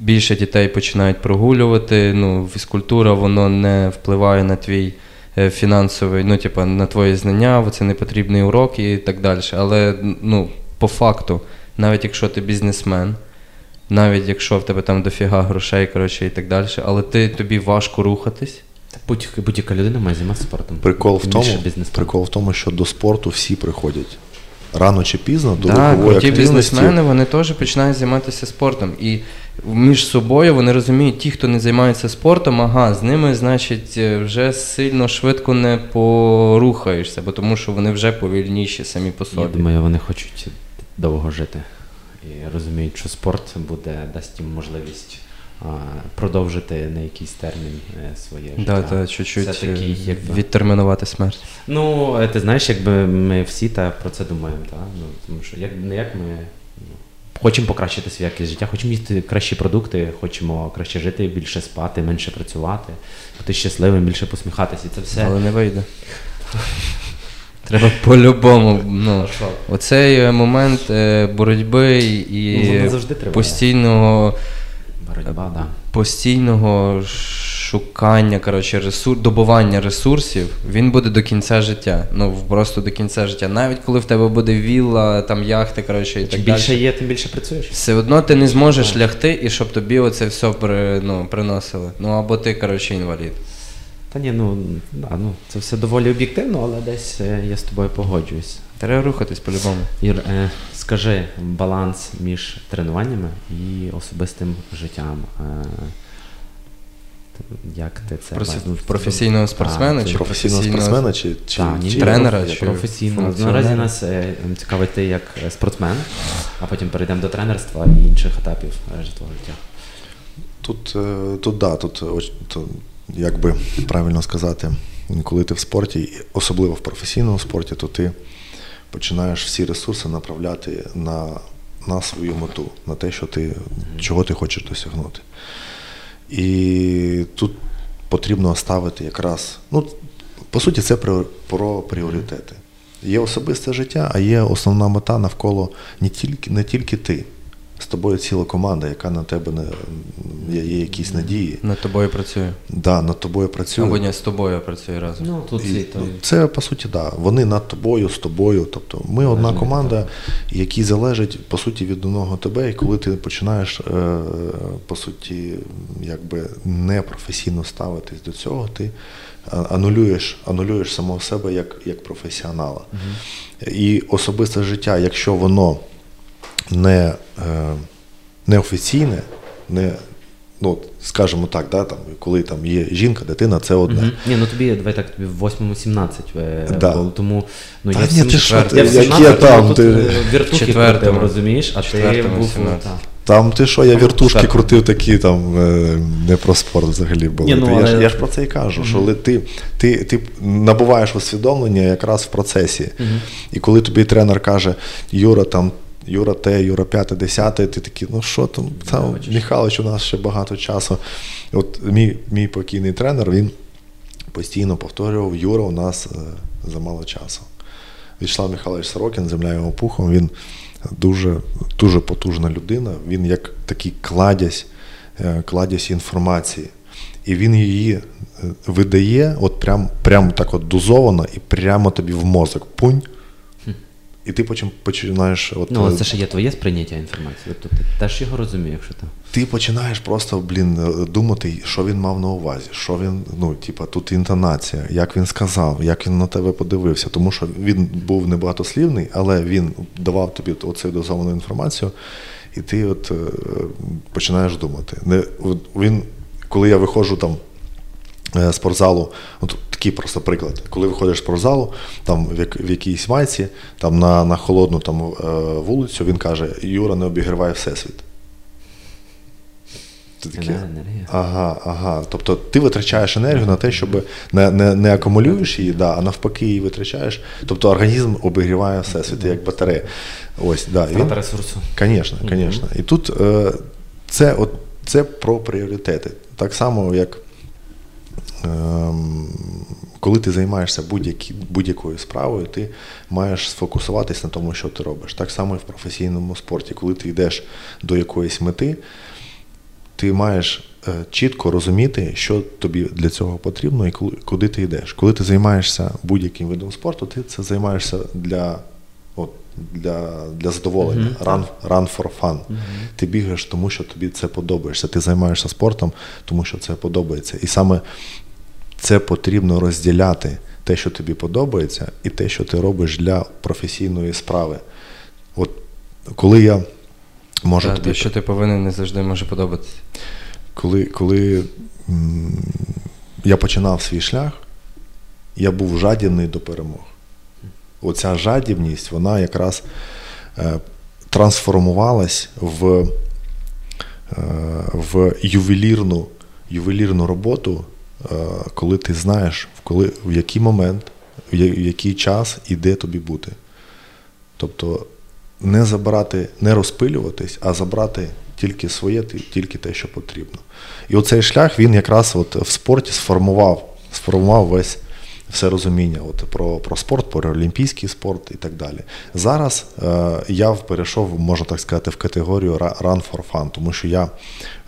більше дітей починають прогулювати. Ну, фізкультура воно не впливає на твій е, фінансовий, ну, типа, на твої знання, це не потрібний урок і так далі. Але ну, по факту, навіть якщо ти бізнесмен, навіть якщо в тебе там дофіга грошей, коротше, і так далі, але ти, тобі важко рухатись. Будь-яка будь-яка людина має займатися спортом. Прикол в тому, прикол в тому, що до спорту всі приходять. Рано чи пізно до Так, рухової активності. бізнесмени вони теж починають займатися спортом. І між собою вони розуміють, ті, хто не займається спортом, ага, з ними, значить, е, вже сильно швидко не порухаєшся, бо тому що вони вже повільніші самі по собі. Я думаю, вони хочуть довго жити. І розуміють, що спорт буде дасть їм можливість продовжити на якийсь термін е, своє Да, життя. та, чуть-чуть Це такий, е, якби- відтермінувати смерть. Ну, ти знаєш, якби ми всі та про це думаємо, та? Ну, тому що як не як ми хочемо покращити свою якість життя, хочемо їсти кращі продукти, хочемо краще жити, більше спати, менше працювати, бути щасливим, більше посміхатися. І це все. Але не вийде. *laughs* Треба по-любому. Ну, оцей е, момент е, боротьби і Ну, завжди триває. постійного. Боротьба, да. постійного шукання, коротше, ресур... добування ресурсів, він буде до кінця життя. Ну, просто до кінця життя. Навіть коли в тебе буде вілла, там яхти, коротше, і Чим так більше далі. є, тим більше працюєш. Все одно ти не зможеш лягти і щоб тобі оце все при, ну, приносили. Ну або ти, коротше, інвалід. Та ні, ну, да, ну це все доволі об'єктивно, але десь е, я з тобою погоджуюсь. Треба рухатись по-любому. Ір, е, скажи баланс між тренуваннями і особистим життям. Е, Як ти це Професі- бачиш? Ну, професійного спортсмена чи Професійного професійного- спортсмена чи, чи, Та, ні, чи тренера, чи професійно. функціонера? Наразі нас е, цікавить ти як е, спортсмен, а потім перейдемо до тренерства і інших етапів е, життєвого життя. Тут, е, тут да, тут то, як би правильно сказати, коли ти в спорті, особливо в професійному спорті, то ти починаєш всі ресурси направляти на, на свою мету, на те, що ти, чого ти хочеш досягнути. І тут потрібно ставити якраз, ну, по суті, це про, про пріоритети. Є особисте життя, а є основна мета навколо не тільки, не тільки ти. З тобою ціла команда, яка на тебе не, є, є якісь надії. Над тобою працює. Да, над тобою працює. Або ні, з тобою працює разом. Ну, тут І, то, ну, Це по суті, да. Вони над тобою, з тобою. Тобто ми одна Розумію, команда, які залежить по суті від одного тебе. І коли ти починаєш е, по суті, якби непрофесійно ставитись до цього, ти анулюєш, анулюєш самого себе як, як професіонала. І особисте життя, якщо воно не, е, неофіційне, не, ну, скажімо так, да, там, коли там є жінка, дитина, це одне. Мгм. Ні, ну тобі, давай так, тобі в 8-17 е, Да. було, тому ну, Та я ні, ти що, я в які 17 там, ти- е, віртухи Четвертому. крутив, розумієш, а ти був... 17. Там ти що, я віртушки крутив такі там не про спорт взагалі були. Ні, ну, Та я, ж, я ж про це і кажу, що ли ти, ти, ти набуваєш усвідомлення якраз в процесі. І коли тобі тренер каже, Юра, там. Юра те, Юра п'яте, десяте, ти такий, ну що там, там. Михайлович, у нас ще багато часу. От мій, мій покійний тренер, він постійно повторював, Юра, у нас е, замало часу. Вячеслав Михайлович Сорокін, земля його пухом, він дуже, дуже потужна людина, він як такий кладязь, е, кладязь інформації. І він її е, видає от прям, прям так от дозовано і прямо тобі в мозок. Пунь. І ти потім починаєш. От, Ну, але е, це ж є твоє сприйняття інформації. Тобто ти теж його розумієш, якщо там. ти починаєш просто, блін, е, думати, що він мав на увазі, що він, ну, типа, тут інтонація, як він сказав, як він на тебе подивився. Тому що він був небагатослівний, але він давав тобі оцю дозовану інформацію, і ти от е, починаєш думати. Не, він, коли я виходжу там е, спортзалу, от такий просто приклад. Коли виходиш з спортзалу, там в, як, в якійсь майці, там на, на холодну там, е, вулицю, він каже: Юра, не обігрівай всесвіт. Ти таке, Енергія. Ага, ага. Тобто ти витрачаєш енергію на те, щоб не, не, не акумулюєш її, да, а навпаки її витрачаєш. Тобто організм обігріває всесвіт, як батарея. Ось, да, він, ресурсу. Звісно, звісно. І тут е, це, от, це про пріоритети. Так само, як коли ти займаєшся будь-якою справою, ти маєш сфокусуватись на тому, що ти робиш. Так само і в професійному спорті. Коли ти йдеш до якоїсь мети, ти маєш е, чітко розуміти, що тобі для цього потрібно і куди ти йдеш. Коли ти займаєшся будь-яким видом спорту, ти це займаєшся для, от, для, для задоволення. Мгм. Run, run for fun. Ти бігаєш, тому що тобі це подобається. Ти займаєшся спортом, тому що це подобається. І саме це потрібно розділяти те, що тобі подобається, і те, що ти робиш для професійної справи. От коли я можу тобі те, що ти повинен, не завжди може подобатися. коли, коли я починав свій шлях, я був жадібний до перемог. Оця жадібність, вона якраз е, трансформувалась в, е, в ювелірну, ювелірну роботу, коли ти знаєш, в, коли, в який момент, в який час і де тобі бути. Тобто не забрати, не розпилюватись, а забрати тільки своє, тільки те, що потрібно. І оцей шлях він якраз от в спорті сформував, сформував весь все розуміння от, про, про спорт, про олімпійський спорт і так далі. Зараз е, я перейшов, можна так сказати, в категорію Run for Fun, тому що я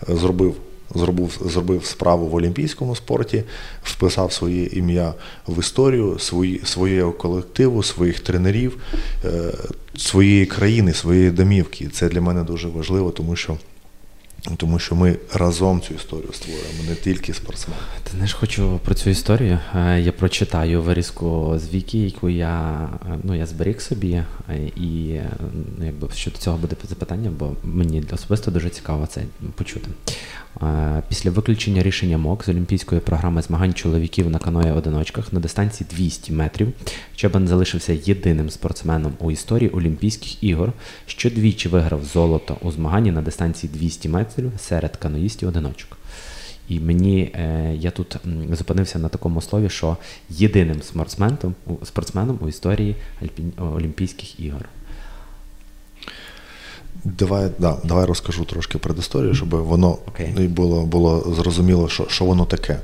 е, зробив. Зробив, зробив справу в олімпійському спорті, вписав своє ім'я в історію свої, своєго колективу, своїх тренерів, е, своєї країни, своєї домівки. Це для мене дуже важливо, тому що Тому що ми разом цю історію створюємо, не тільки спортсмен. Ти знаєш, хочу про цю історію. Е, я прочитаю вирізку з Вікі, яку я е, ну, я зберіг собі, і ну, якби щодо цього буде запитання, бо мені особисто дуже цікаво це почути. Після виключення рішення МОК з Олімпійської програми змагань чоловіків на каної одиночках на дистанції 200 метрів Чебан залишився єдиним спортсменом у історії Олімпійських ігор, що двічі виграв золото у змаганні на дистанції 200 метрів серед каноїстів одиночок. І мені е, я тут зупинився на такому слові, що єдиним спортсменом спортсменом у історії Олімпійських ігор. Давай да, давай розкажу трошки предісторію, щоб воно okay. було було зрозуміло, що що воно таке.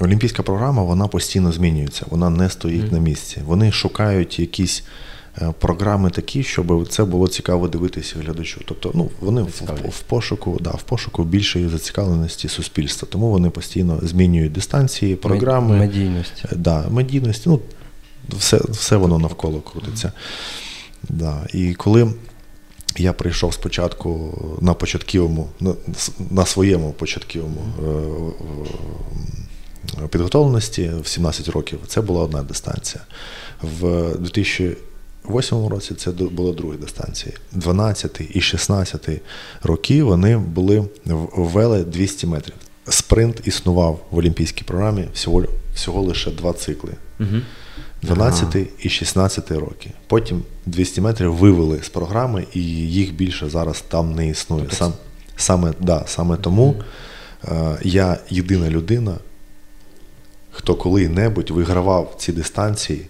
Олімпійська програма вона постійно змінюється, вона не стоїть mm. на місці. Вони шукають якісь е, програми такі, щоб це було цікаво дивитися глядачу. Тобто, ну вони в, в пошуку, да, в пошуку більшої зацікавленості суспільства. Тому вони постійно змінюють дистанції, програми медійності. Да, медійності. Ну все, все воно навколо крутиться. Да. І коли я прийшов спочатку на початківому, на, своєму початківому е, е, підготовленості в 17 років, це була одна дистанція. В 2008 році це була друга дистанція. 12 і 16 роки вони були ввели 200 метрів. Спринт існував в олімпійській програмі всього всього лише два цикли. Угу. 12 ага. і 16 роки. Потім 200 метрів вивели з програми, і їх більше зараз там не існує. Тобто Сам, Саме да, саме тому е, я єдина людина, хто коли-небудь вигравав ці дистанції,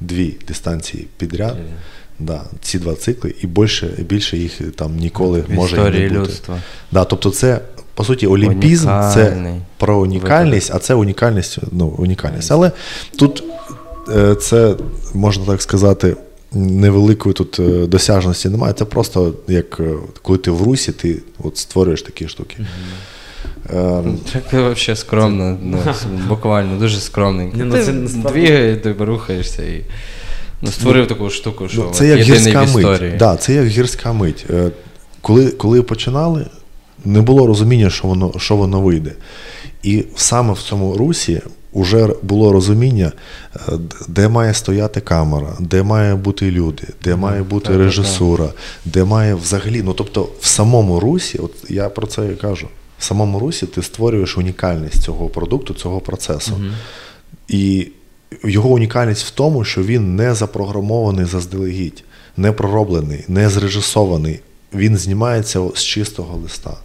дві дистанції підряд. Да, ці два цикли, і більше більше їх там ніколи В може і не бути. людства. Да, Тобто, це по суті олімпізм, це про унікальність, а це унікальність, ну унікальність. Але тут це, можна так сказати, невеликої тут е, досяжності немає. Це просто як е, коли ти в русі, ти от створюєш такі штуки. Ти взагалі скромно, ну, буквально, дуже скромний. Ну, ти двігає, ти рухаєшся і ну, створив ну, таку штуку, що ну, це як гірська в історії. мить. Да, Це як гірська мить. Коли коли починали, не було розуміння, що воно що воно вийде. І саме в цьому русі вже було розуміння, е, де має стояти камера, де має бути люди, де має бути так, режисура, так. де має взагалі. Ну тобто, в самому русі, от я про це і кажу, в самому русі ти створюєш унікальність цього продукту, цього процесу. Угу. І його унікальність в тому, що він не запрограмований заздалегідь, не пророблений, не зрежисований. Він знімається з чистого листа.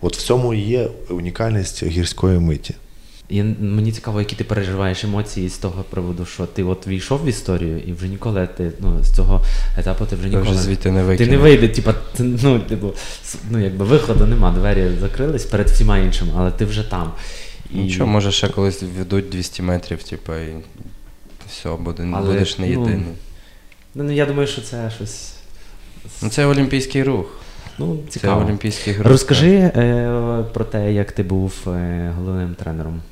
От в цьому і є унікальність гірської миті. І мені цікаво, які ти переживаєш емоції з того приводу, що ти от війшов в історію, і вже ніколи ти ну, з цього етапу ти вже ніколи вже звідти не Ти не вийде, типа, ну, типу, ну, якби виходу нема, двері закрились перед всіма іншими, але ти вже там. І... Нічого, може, ще колись введуть 200 метрів, типу, і все, буде, але, будеш не єдиний. Ну, ну, я думаю, що це щось. Ну, Це олімпійський рух. Ну, цікаво. Це олімпійський рух. Розкажи е, про те, як ти був е, головним тренером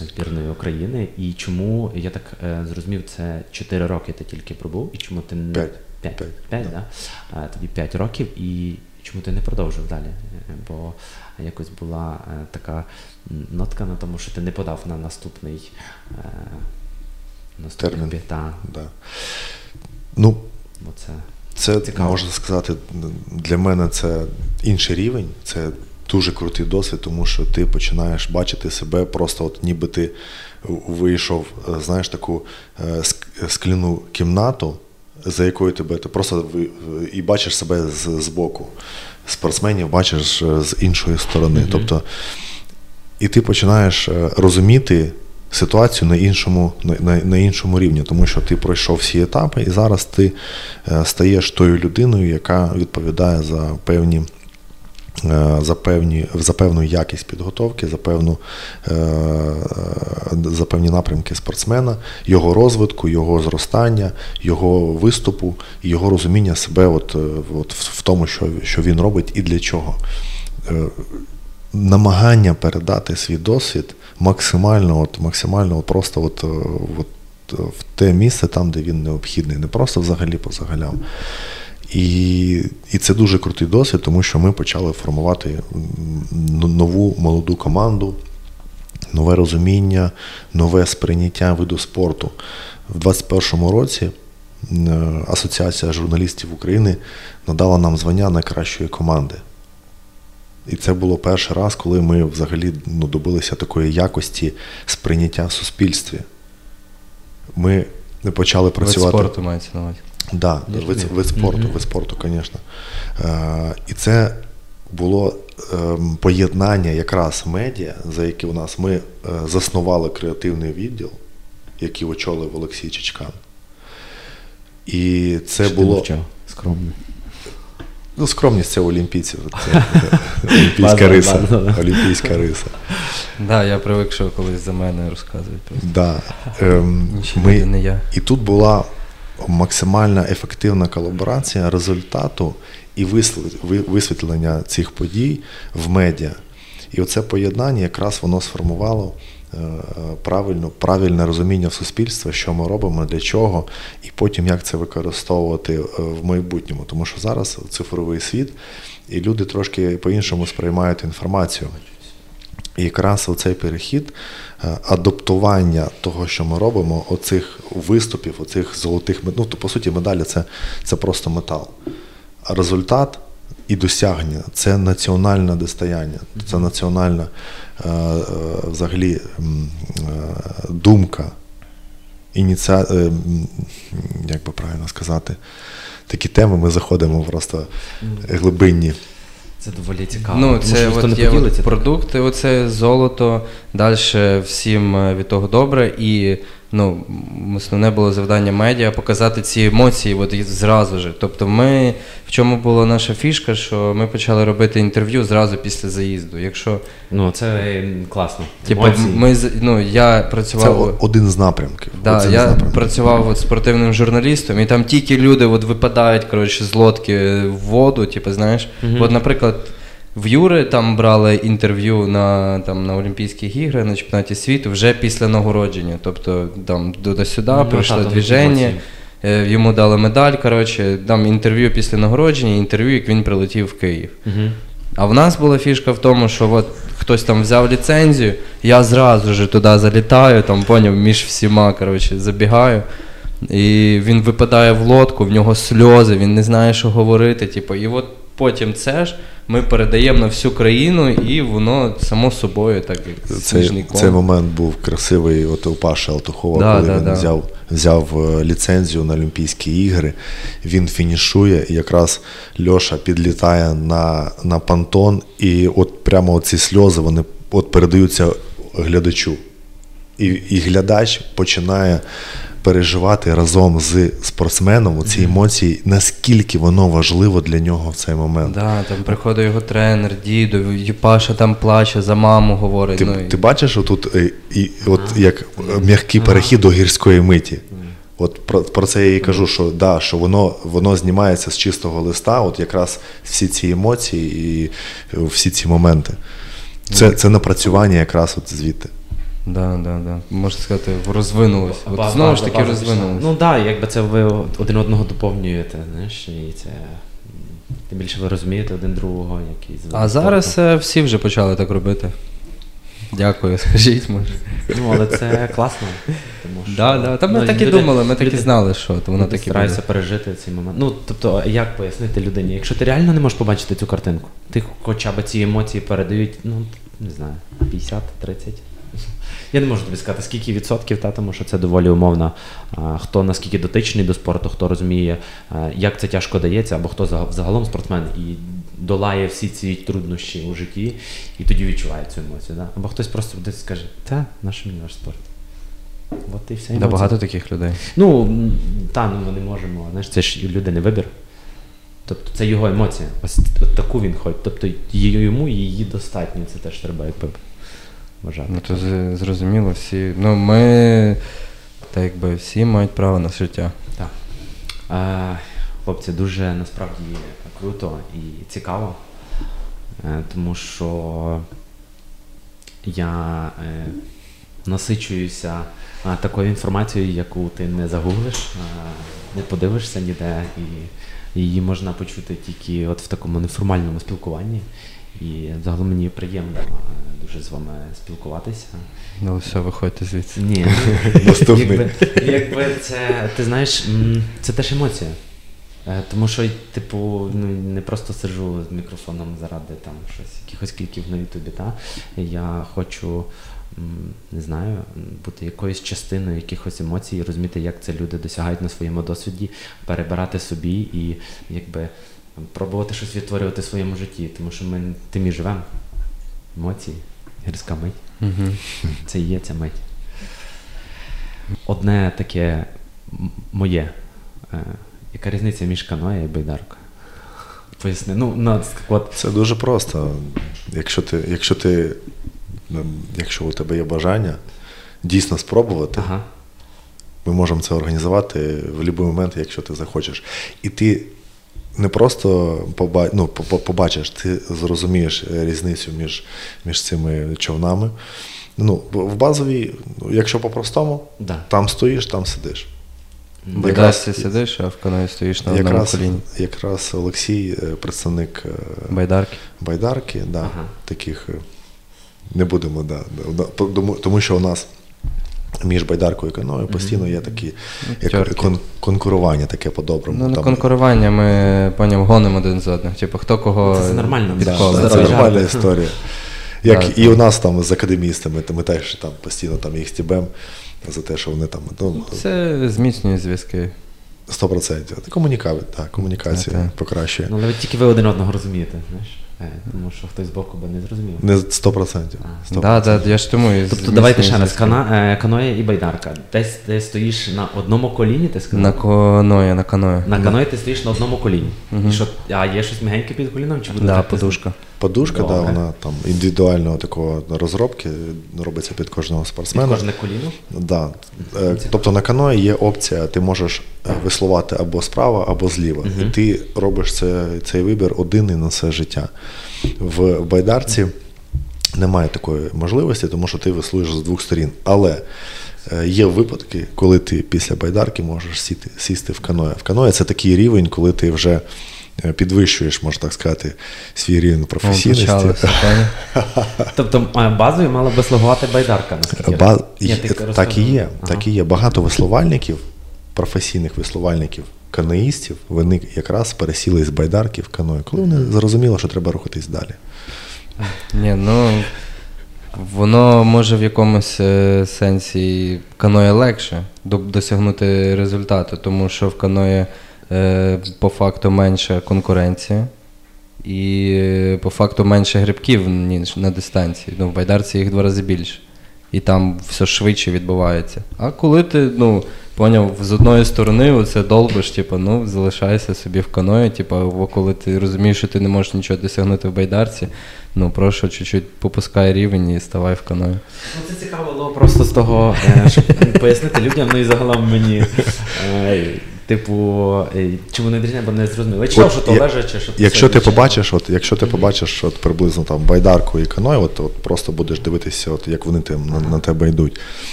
збірної України. І чому я так е, зрозумів, це 4 роки ти тільки пробув, і чому ти не 5, 5, 5, 5 да? а, тоді 5 років, і чому ти не продовжив далі? Е, бо якось була е, така нотка на тому, що ти не подав на наступний е, наступний термін. Та. Да. Ну, Бо це це Цікаво. можна сказати, для мене це інший рівень. Це дуже крутий досвід, тому що ти починаєш бачити себе, просто от ніби ти вийшов, е, знаєш, таку е, скляну кімнату, за якою тебе ти просто і бачиш себе з, з боку. Спортсменів бачиш е, з іншої сторони. Mm-hmm. Тобто, і ти починаєш розуміти. Ситуацію на іншому на, на іншому рівні, тому що ти пройшов всі етапи, і зараз ти стаєш тою людиною, яка відповідає за певні Е, за певні, за певну якість підготовки, за певну, е, за певні напрямки спортсмена, його розвитку, його зростання, його виступу його розуміння себе от, е, от в тому, що, що він робить і для чого. Намагання передати свій досвід максимально, от, максимально от просто от, от, в те місце, там, де він необхідний, не просто взагалі по загалям. І і це дуже крутий досвід, тому що ми почали формувати нову молоду команду, нове розуміння, нове сприйняття виду спорту. В 2021 році Асоціація журналістів України надала нам звання найкращої команди. І це було перший раз, коли ми взагалі ну, добилися такої якості сприйняття в суспільстві. Ми почали працювати. Вид спорту мається на увазі. Да, вид, вид спорту, mm-hmm. вид спорту, звісно. Е, І це було е, поєднання якраз медіа, за які у нас ми е, заснували креативний відділ, який очолив Олексій Чичкан. І це Що було. Ти Скромно. Ну, скромність це олімпійців. Це, *laughs* олімпійська риса. Олімпійська риса. Да, я привик, що колись за мене розказують. Да. Ем, ми, не я. І тут була максимальна ефективна колаборація результату і висвітлення цих подій в медіа. І оце поєднання якраз воно сформувало Е, правильно, правильне розуміння в суспільстві, що ми робимо, для чого, і потім як це використовувати е, в майбутньому. Тому що зараз цифровий світ, і люди трошки по-іншому сприймають інформацію. І якраз оцей перехід, е, адаптування того, що ми робимо, оцих виступів, оцих золотих ну, то, по суті, медалі це, це просто метал. Результат і досягнення це національне достояння, це національна е, е, взагалі думка, ініціа... як би правильно сказати, такі теми ми заходимо просто глибинні. Це доволі цікаво. Ну, це Тому, от є от продукти, оце золото, далі всім від того добре. І ну, основне було завдання медіа показати ці емоції от зразу ж. Тобто, ми в чому була наша фішка, що ми почали робити інтерв'ю зразу після заїзду. Якщо ну це класно. Типу, ми ну я працював Це один з напрямків. Да, один я з напрямків. працював от спортивним журналістом, і там тільки люди от випадають коротше, з лодки в воду. Типу, знаєш, угу. от, наприклад. В Юри там брали інтерв'ю на там, на Олімпійських іграх, на чемпіонаті світу вже після нагородження. Тобто там до-сюди ну, пройшло движення, е, йому дали медаль. коротше, Там інтерв'ю після нагородження, інтерв'ю, як він прилетів в Київ. Угу. А в нас була фішка в тому, що от хтось там взяв ліцензію, я зразу ж туди залітаю, там поняв, між всіма коротше, забігаю. І він випадає в лодку, в нього сльози, він не знає, що говорити. Типу, і от потім це ж ми передаємо на всю країну, і воно само собою так як цей, цей момент був красивий. От у Паші Алтухова, да, коли да, він да. взяв взяв е, ліцензію на Олімпійські ігри. Він фінішує, і якраз Льоша підлітає на на понтон, і от прямо ці сльози вони от передаються глядачу. І, І глядач починає переживати разом з спортсменом ці емоції, наскільки воно важливо для нього в цей момент. Да, там приходить його тренер, діду, Паша там плаче, за маму говорить. Ти ну, ти бачиш, отут, е, і, от як м'який перехід до гірської миті. От про про це я і кажу, що да, що воно воно знімається з чистого листа, от якраз всі ці емоції і всі ці моменти. Це це напрацювання якраз от звідти. Да, да, да. Можна сказати, розвинулося. От Знову ж таки розвинулося. Ну так, да, якби це ви один одного доповнюєте, знаєш, і це. Тим більше ви розумієте один другого, який А зараз е, всі вже почали так робити. Дякую, *laughs* скажіть, може. Ну, але це класно. Тому що, да, да. Та ми ну, так і люди, думали, ми так і знали, що то воно так і буде. пережити цей момент. Ну, тобто, як пояснити людині? Якщо ти реально не можеш побачити цю картинку, ти хоча б ці емоції передають, ну, не знаю, 50-30. Я не можу тобі сказати, скільки відсотків, та, тому що це доволі умовно. Хто наскільки дотичний до спорту, хто розуміє, як це тяжко дається, або хто загалом спортсмен і долає всі ці труднощі у житті, і тоді відчуває цю емоцію. Да? Або хтось просто десь скаже, та, наш мені ваш спорт. От і. Да, багато таких людей. Ну, та, ну ми не можемо. Знаєш, це ж людини вибір. Тобто це його емоція. Ось таку він ходить. Тобто йому її достатньо, це теж треба якби вважати. Ну, то зрозуміло, всі. Ну, ми, так якби всі мають право на життя. Так. Е, хлопці, дуже насправді круто і цікаво, е, тому що я е, насичуюся такою інформацією, яку ти не загуглиш, не подивишся ніде. і її можна почути тільки от в такому неформальному спілкуванні. І загалом мені приємно е, дуже з вами спілкуватися. Ну все, виходьте звідси. Ні, *laughs* Наступний. якби, якби це, ти знаєш, це теж емоція. Е, Тому що, типу, ну не просто сиджу з мікрофоном заради там щось, якихось кліків на Ютубі. Та? Я хочу, не знаю, бути якоюсь частиною якихось емоцій, розуміти, як це люди досягають на своєму досвіді, перебирати собі і якби пробувати щось відтворювати в своєму житті. Тому що ми тим і живемо. Емоції, гірська мить. Угу. *laughs* Це і є ця мить. Одне таке моє. Е, яка різниця між каноє і байдаркою? Поясни. Ну, ну, от, Це дуже просто. Якщо ти, якщо ти, якщо у тебе є бажання дійсно спробувати, ага. ми можемо це організувати в будь-який момент, якщо ти захочеш. І ти не просто поба, ну, по- по- побачиш, ти зрозумієш різницю між, між цими човнами. Ну, в базовій, якщо по-простому, Да. там стоїш, там сидиш. В Якраз- байдарці сидиш, а в каної стоїш на одному Якраз, коліні. якраз Олексій, е, представник е, Байдарки. байдарки, да, Ага. таких е, не будемо, да, тому, тому що у нас між байдаркою і каною постійно є такі як кон, конкурування таке по-доброму. Ну, не Там- конкурування, ми поняв, гонимо один з одним. Типу, хто кого Це нормально, Да, да, це нормальна історія. *laughs* Як і так. у нас там з академістами, то ми теж там постійно там їх стібем за те, що вони там ну, Це зміцнює зв'язки. 100%. Комунікація, так, комунікація Так, так. покращує. Ну, ви тільки ви один одного розумієте, знаєш? Е, Тому що хтось з боку би не зрозумів. Не 100%. А. 100%. Да, да, я ж тому і Тобто давайте ще раз, кана, е, каноє і байдарка. Десь ти стоїш на одному коліні, ти сказав? На каноє, на каноє. На каної ти стоїш на одному коліні. І що, а є щось м'ягеньке під коліном? Чи буде Да, так подушка. Подушка, да, вона там індивідуального такого розробки робиться під кожного Під спортсмена. кожне коліно? Да. Е, Тобто на каної є опція, ти можеш е, веслувати або справа, або зліва. І ти робиш це, цей вибір один і на все життя. В байдарці немає такої можливості, тому що ти веслуєш з двох сторін. Але е, є випадки, коли ти після байдарки можеш сіти, сісти в каное. В каное це такий рівень, коли ти вже підвищуєш, можна так сказати, свій рівень професійності. *laughs* Тобто е, базою мала би слугувати байдарка, наскільки я Ба... розумію. Ні, так і є. Ага. Так і є. Багато веслувальників, професійних веслувальників, каноїстів, вони якраз пересіли з байдарки в каною, коли вони зрозуміли, що треба рухатись далі. Ні, ну воно може в якомусь е, сенсі каноє легше досягнути результату, тому що в каної е, по факту менша конкуренція і е, по факту менше грибків, ніж на дистанції. Ну, в байдарці їх два рази більше. І там все швидше відбувається. А коли ти, ну, поняв, з одної сторони оце долбиш, типу, ну, залишайся собі в каної, типу, або коли ти розумієш, що ти не можеш нічого досягнути в байдарці, ну прошу чуть-чуть попускай рівень і ставай в каною. Ну, це цікаво було просто з того, е, щоб пояснити людям, ну і загалом мені. Типу, е, чому не дрізня, бо не зрозуміло. Я читав, От що то я- лежаче, що Якщо ти побачиш, от якщо ти побачиш от приблизно там байдарку і каною, от, от просто будеш дивитися, от як вони там на, на тебе йдуть.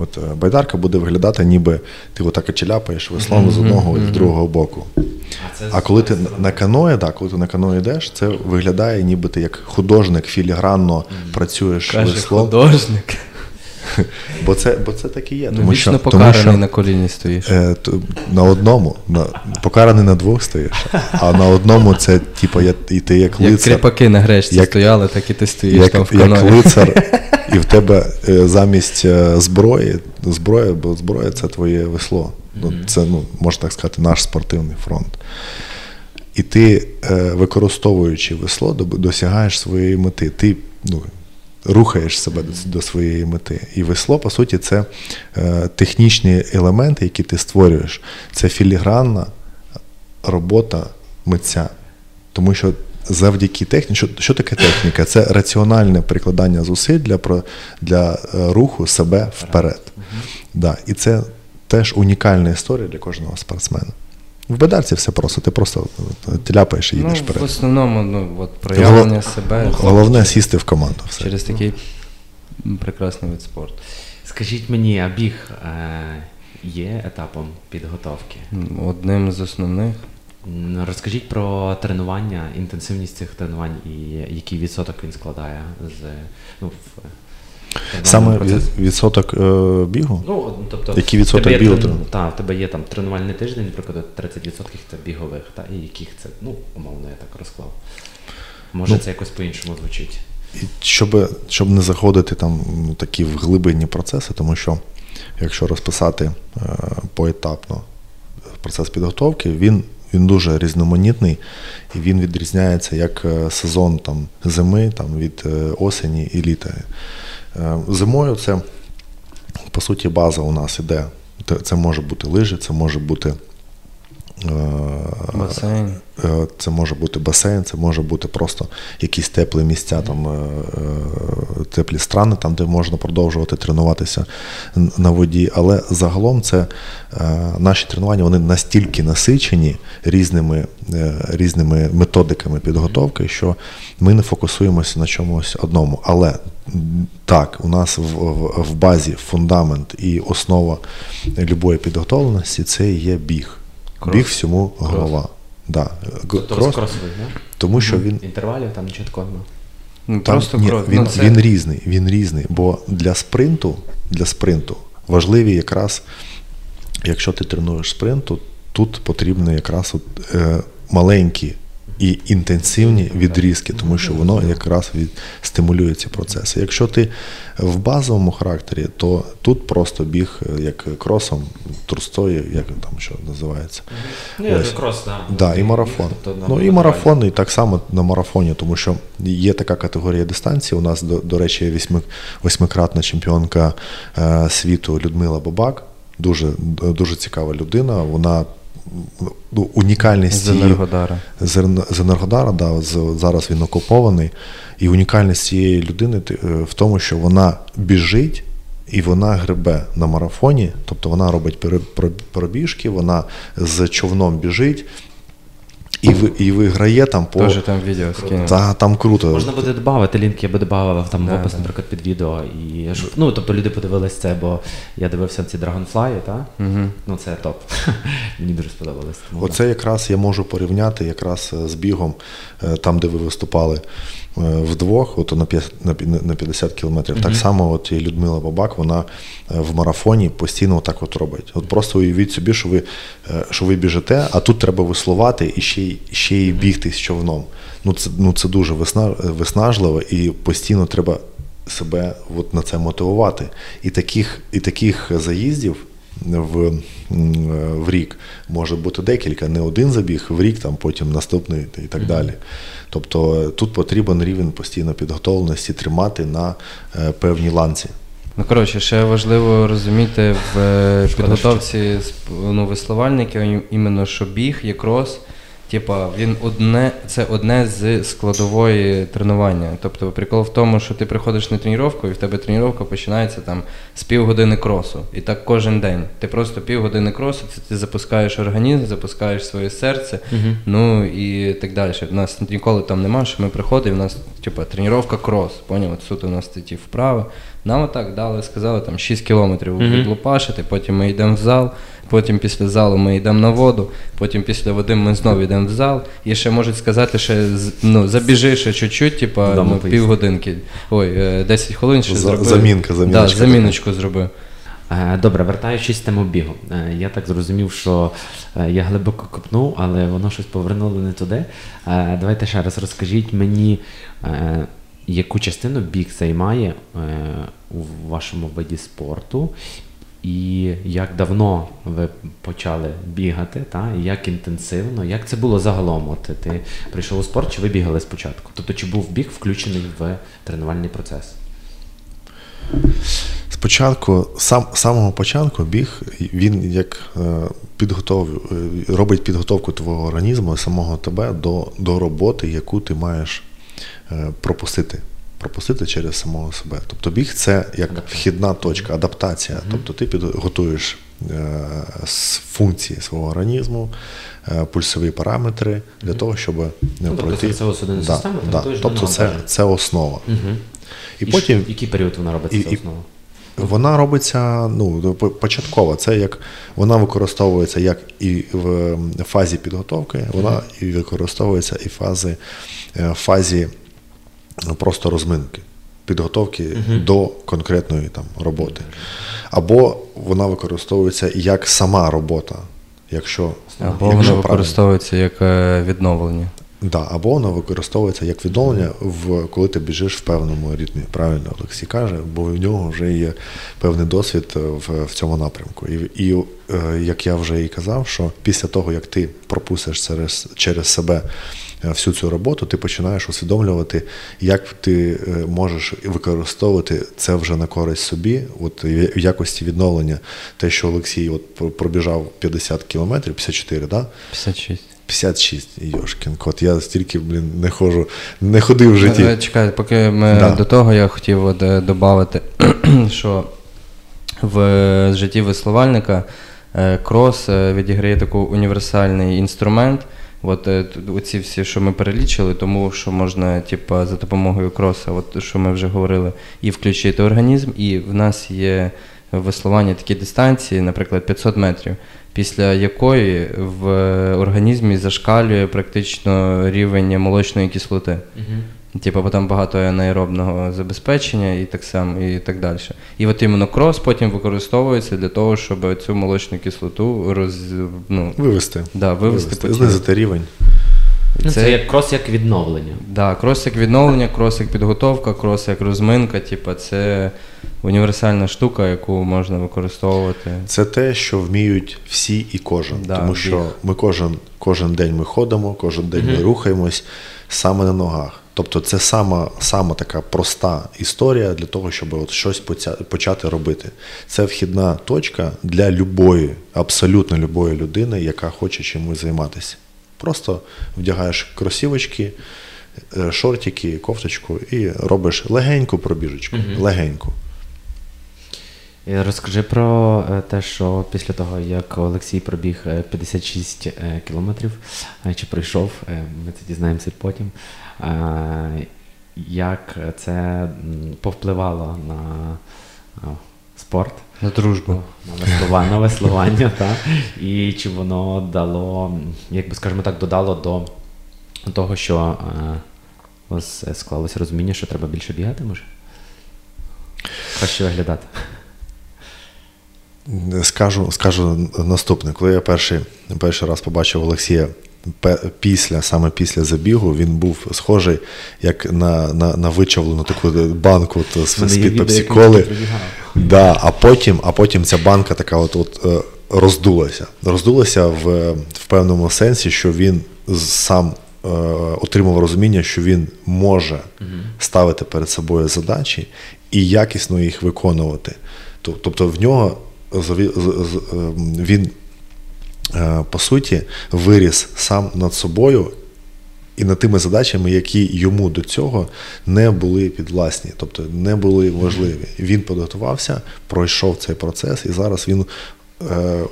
От е, байдарка буде виглядати, ніби ти отак очеляпаєш веслом з одного і з другого боку. А, це А коли ти на- каное, да, коли ти на каное йдеш, це виглядає, ніби ти як художник філігранно працюєш Каже веслом. художник. Бо це, бо це так і є. Ну, Тому вічно що, покараний тому, що на коліні стоїш. е, то, на одному, на, покараний на двох стоїш, а на одному це, типу, я, і ти як Як лицар. кріпаки на гречці Як- стояли, так і ти стоїш як, там в як лицар, *laughs* і в тебе е, замість е, зброї, зброя, бо зброя це твоє весло. Ну, це, ну, можна так сказати, наш спортивний фронт. І ти, е, використовуючи весло, досягаєш своєї мети. Ти ну, рухаєш себе до, до своєї мети. І весло, по суті, це е, технічні елементи, які ти створюєш. Це філігранна робота митця. Тому що завдяки техніці, що, що таке техніка? Це раціональне прикладання зусиль для, для е, руху себе вперед. Да. І це теж унікальна історія для кожного спортсмена. В бедарці все просто, ти просто е, тляпаєш і Ну, їдеш в основному, ну, от проявлення себе Головне сісти в команду. Все. через такий прекрасний вид спорту. Скажіть мені, а біг е, є етапом підготовки? Одним з основних. Розкажіть про тренування, інтенсивність цих тренувань і який відсоток він складає з ну, Саме відсоток е, бігу. Ну, тобто, Який відсоток тебе бігу трен- треба? В тебе є там тренувальний тиждень, наприклад, 30% це бігових, та, і яких це, ну, умовно, я так розклав. Може, Ну, це якось по-іншому звучить. І щоб, щоб не заходити там такі в глибинні процеси, тому що якщо розписати е, поетапно процес підготовки, він, він дуже різноманітний і він відрізняється як е, сезон там, зими там, від е, осені і літа. Е, Зимою це, по суті, база у нас іде. Це- Це може бути лижі, це може бути. Е, Басейн. Е, Це може бути басейн, це може бути просто якісь теплі місця, там, е, теплі страни, там, де можна продовжувати тренуватися на воді. Але загалом це наші тренування вони настільки насичені різними, різними методиками підготовки, що ми не фокусуємося на чомусь одному. Але так, у нас в, в, в базі фундамент і основа любої підготовленості це є біг. Крос. Біг всьому голова. Да. Тобто крос, кросовий, да? тому що він Інтервалів там нічого такого нема. Ну, там, просто ні, крос. він, ну, це... він різний, він різний. Бо для спринту, для спринту важливі якраз, якщо ти тренуєш спринт, то тут потрібні якраз от, е, маленькі і інтенсивні відрізки, тому що воно якраз від, стимулює ці процеси. Якщо ти в базовому характері, то тут просто біг е, як кросом, трустою, як там що називається. Ну, Ось. крос, да. Да, і марафон. Тобто, ну і марафон, і так само на марафоні, тому що є така категорія дистанції. У нас, до, до речі, є восьми, восьмикратна чемпіонка е, світу Людмила Бабак. Дуже, дуже цікава людина. Вона ну, унікальність З Енергодара. з, з Енергодара, да, з, зараз він окупований. І унікальність цієї людини е, в тому, що вона біжить і вона гребе на марафоні, тобто вона робить пробіжки, вона з човном біжить і, ви, і виграє там по. Тоже там відео скинув. Та, там круто. Можна буде додати лінки, я би додавав там в опис, да. наприклад, під відео. І, ну, тобто люди подивились це, бо я дивився ці Dragonfly, так? Угу. Ну, це топ. *laughs* Мені дуже сподобалось. Тому. Оце якраз я можу порівняти якраз е, з бігом, е, там, де ви виступали вдвох, от на п'я- на пі- на 50 кілометрів. Так само, от і Людмила Бабак, вона е, в марафоні постійно так от робить. От просто уявіть собі, що ви, е, що ви біжите, а тут треба веслувати і ще й, ще й бігти з човном. Ну це, ну, це дуже виснажливо і постійно треба себе от на це мотивувати. І таких, і таких заїздів в, в рік може бути декілька, не один забіг в рік, там потім наступний і так далі. Тобто е, тут потрібен рівень постійно підготовленості тримати на е, певній ланці. Ну, коротше, ще важливо розуміти в е, підготовці ну, висловальників, іменно, що біг є крос. Типа, він одне, це одне з складової тренування. Тобто прикол в тому, що ти приходиш на тренування, і в тебе тренування починається там з півгодини кросу. І так кожен день. Ти просто півгодини кросу, це ти запускаєш організм, запускаєш своє серце, Мгм. ну і так далі. У нас ніколи там нема, що ми приходимо, в нас типа тренування крос. Поняв? От суто у нас ті вправи. Нам отак дали, сказали там 6 кілометрів Мгм. відлупашити, потім ми йдемо в зал, потім після залу ми йдемо на воду, потім після води ми знову йдемо в зал. І ще можуть сказати, що ну, забіжи ще чуть-чуть, типа ну, півгодинки. Ой, е, 10 хвилин ще За- зроби. замінка, Да, заміночку зроби. Е, Добре, вертаючись тему бігу. Е, Я так зрозумів, що е, я глибоко копнув, але воно щось повернуло не туди. Е, Давайте ще раз розкажіть мені, е, яку частину біг займає е, у вашому виді спорту, і як давно ви почали бігати, та? і як інтенсивно, як це було загалом? От ти прийшов у спорт, чи ви бігали спочатку? Тобто, чи був біг включений в тренувальний процес? Спочатку, сам самого початку біг, він як е, підготов, е, робить підготовку твого організму, самого тебе до, до роботи, яку ти маєш е, пропустити. Пропустити через самого себе. Тобто біг це як вхідна точка, адаптація. Тобто ти підготуєш е, з функції свого організму, е, пульсові параметри для того, щоб не Ну, тобто пройти. Да, систему да. готуєш Тобто це, це основа. Угу. І потім який період вона робиться і- основа? Вона робиться ну, початково. Це як вона використовується як і в фазі підготовки, вона і використовується і фази, е, в фазі просто розминки, підготовки uh до конкретної там роботи. Або вона використовується як сама робота. Якщо Або якщо вона використовується як е, відновлення. Да, або воно використовується як відновлення, в коли ти біжиш в певному ритмі. Правильно Олексій каже, бо в нього вже є певний досвід е, в в цьому напрямку. І і е, як я вже і казав, що після того, як ти пропустиш через, через себе всю цю роботу, ти починаєш усвідомлювати, як ти можеш використовувати це вже на користь собі, от в якості відновлення, те, що Олексій от пробіжав 50 кілометрів, 54, да? 56. 56, Йошкін кот. Я стільки, блін, не ходжу, не ходив в житті. Е, чекай, поки ми да. до того я хотів от, е, додати, *clears throat* що в житті висловальника е, крос відіграє такий універсальний інструмент. От оці всі, що ми перелічили, тому що можна, типу, за допомогою кроса, от що ми вже говорили, і включити організм, і в нас є веслування такі дистанції, наприклад, 500 метрів після якої в організмі зашкалює практично рівень молочної кислоти. Угу. Типу, бо там багато анаеробного забезпечення і так само, і так далі. І от іменно крос потім використовується для того, щоб цю молочну кислоту роз, ну, вивести. Да, вивести, вивести. Знизити рівень. Ну, це, це як крос як відновлення. Так, да, крос як відновлення, крос як підготовка, крос як розминка. Типу, це універсальна штука, яку можна використовувати. Це те, що вміють всі і кожен. Да, Тому що ми кожен кожен день ми ходимо, кожен день mm-hmm. ми рухаємось саме на ногах. Тобто це сама сама така проста історія для того, щоб от щось почати робити. Це вхідна точка для любої, абсолютно любої людини, яка хоче чимось займатися. Просто вдягаєш кросівочки, е, шортики, кофточку і робиш легеньку пробіжечку. Mm-hmm. Легеньку. Розкажи про е, те, що після того, як Олексій пробіг 56 е, кілометрів, чи пройшов, ми це дізнаємося потім. Як це повпливало на спорт? На дружбу. На веслування, на *laughs* веслування, так. І чи воно дало, як би скажімо так, додало до того, що ось склалося розуміння, що треба більше бігати, може? Краще виглядати. Скажу скажу наступне. Коли я перший перший раз побачив Олексія після, саме після забігу, він був схожий як на на, на вичавлену таку банку з-під пепсі-коли. Да, А потім а потім ця банка така от от е, роздулася. Роздулася в в певному сенсі, що він сам е, отримав розуміння, що він може ставити перед собою задачі і якісно їх виконувати. Тобто в нього він, е, по суті, виріс сам над собою і над тими задачами, які йому до цього не були підвласні, тобто не були важливі. Він підготувався, пройшов цей процес, і зараз він. Е,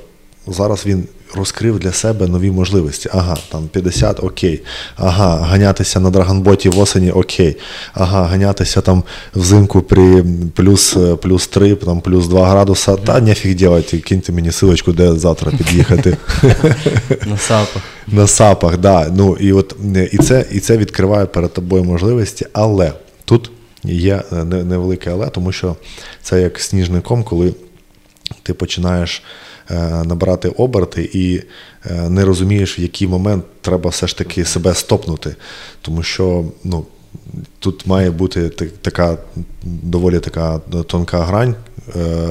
зараз він розкрив для себе нові можливості. Ага, там 50 окей. Ага, ганятися на драгонботі в осені окей. Ага, ганятися там взимку при плюс плюс 3, там плюс 2 градуса. Та нефіг ділати, киньте мені силочку, де завтра під'їхати. *laughs* На сапах. На сапах, да. Ну і от і це, і це відкриває перед тобою можливості, але тут є невелике але, тому що це як сніжником, коли ти починаєш. Е, набирати оберти і е, не розумієш, в який момент треба все ж таки себе стопнути. Тому що ну, тут має бути така доволі така тонка грань е,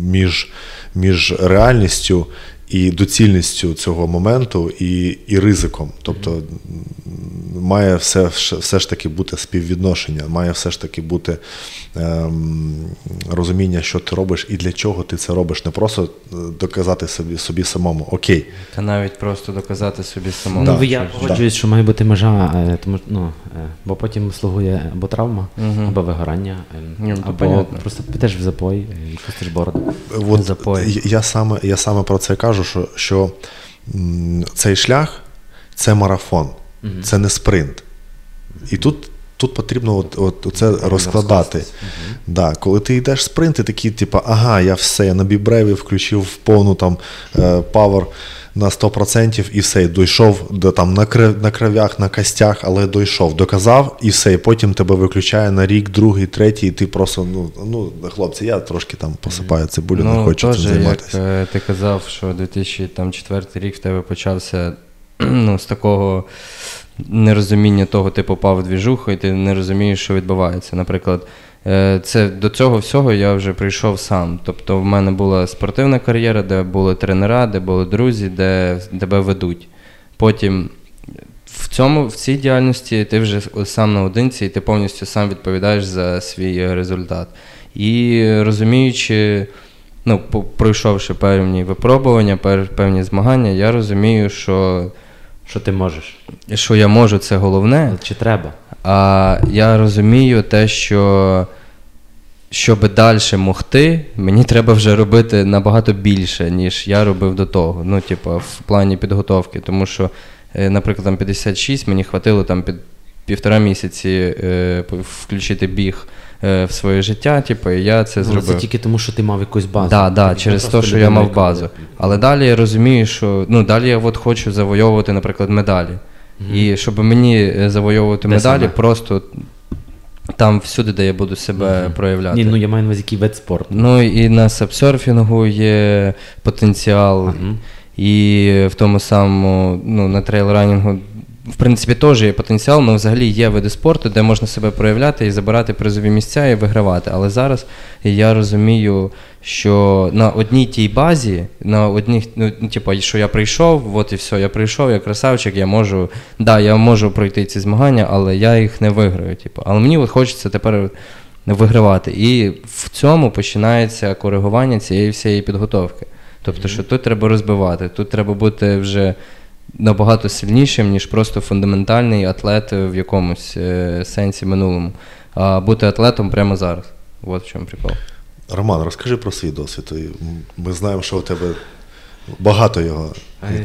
між, між реальністю. І доцільністю цього моменту, і і ризиком. Тобто має все все ж таки бути співвідношення, має все ж таки бути ем, розуміння, що ти робиш і для чого ти це робиш. Не просто е, доказати собі собі самому. Окей. Та навіть просто доказати собі самому. Ну, я погоджуюсь, що має бути межа, е, тому ну, е, бо потім слугує або травма, угу. або вигорання, ну, або понятно. просто підеш в запой і пустиш бороду. От запой. Я саме я саме про це кажу, що, що цей шлях це марафон. Це не спринт. І тут тут потрібно от, от, це розкладати. Угу. Да, коли ти йдеш спринт, ти такий, типу, ага, я все, я на бібреві включив повну там павер на 100% і все, дійшов до там на на кров'ях, на костях, але дійшов, доказав і все. І потім тебе виключає на рік, другий, третій, і ти просто, ну, ну хлопці, я трошки там посипаю цибулю, ну, не хочу цим займатися. Як е, ти казав, що 2004 рік в тебе почався ну, з такого нерозуміння того, ти попав в двіжуху, і ти не розумієш, що відбувається. Наприклад, це до цього всього я вже прийшов сам. Тобто, в мене була спортивна кар'єра, де були тренера, де були друзі, де тебе ведуть. Потім в цьому, в цій діяльності ти вже сам наодинці, і ти повністю сам відповідаєш за свій результат. І розуміючи, ну, пройшовши певні випробування, певні змагання, я розумію, що. Що ти можеш? Що я можу, це головне. Чи треба? А я розумію те, що щоб далі могти, мені треба вже робити набагато більше, ніж я робив до того. Ну, типу, в плані підготовки. Тому що, е, наприклад, там 56 мені хватило там під півтора місяці е, включити біг. Е, в своє життя, типу, і я це ну, зробив. Це тільки тому, що ти мав якусь базу. Да, да, через те, що я мав базу. Але далі я розумію, що ну, далі я от хочу завойовувати, наприклад, медалі. І щоб мені е, завойовувати де медалі, саме? просто там всюди, де я буду себе mm-hmm. проявляти. Ні, ну я маю на увазі який вид спорту. Ну і на сапсерфінгу є потенціал, mm-hmm. і в тому самому, ну, на трейл-ранінгу в принципі, теж є потенціал, але взагалі є види спорту, де можна себе проявляти і забирати призові місця і вигравати. Але зараз я розумію, що на одній тій базі, на одній, ну, типу, що я прийшов, от і все, я прийшов, я красавчик, я можу, да, я можу пройти ці змагання, але я їх не виграю. Типу. Але мені от хочеться тепер вигравати. І в цьому починається коригування цієї всієї підготовки. Тобто, що тут треба розбивати, тут треба бути вже набагато сильнішим, ніж просто фундаментальний атлет в якомусь е, сенсі минулому. А бути атлетом прямо зараз. От в чому прикол. Роман, розкажи про свій досвід. Ми знаємо, що у тебе багато його.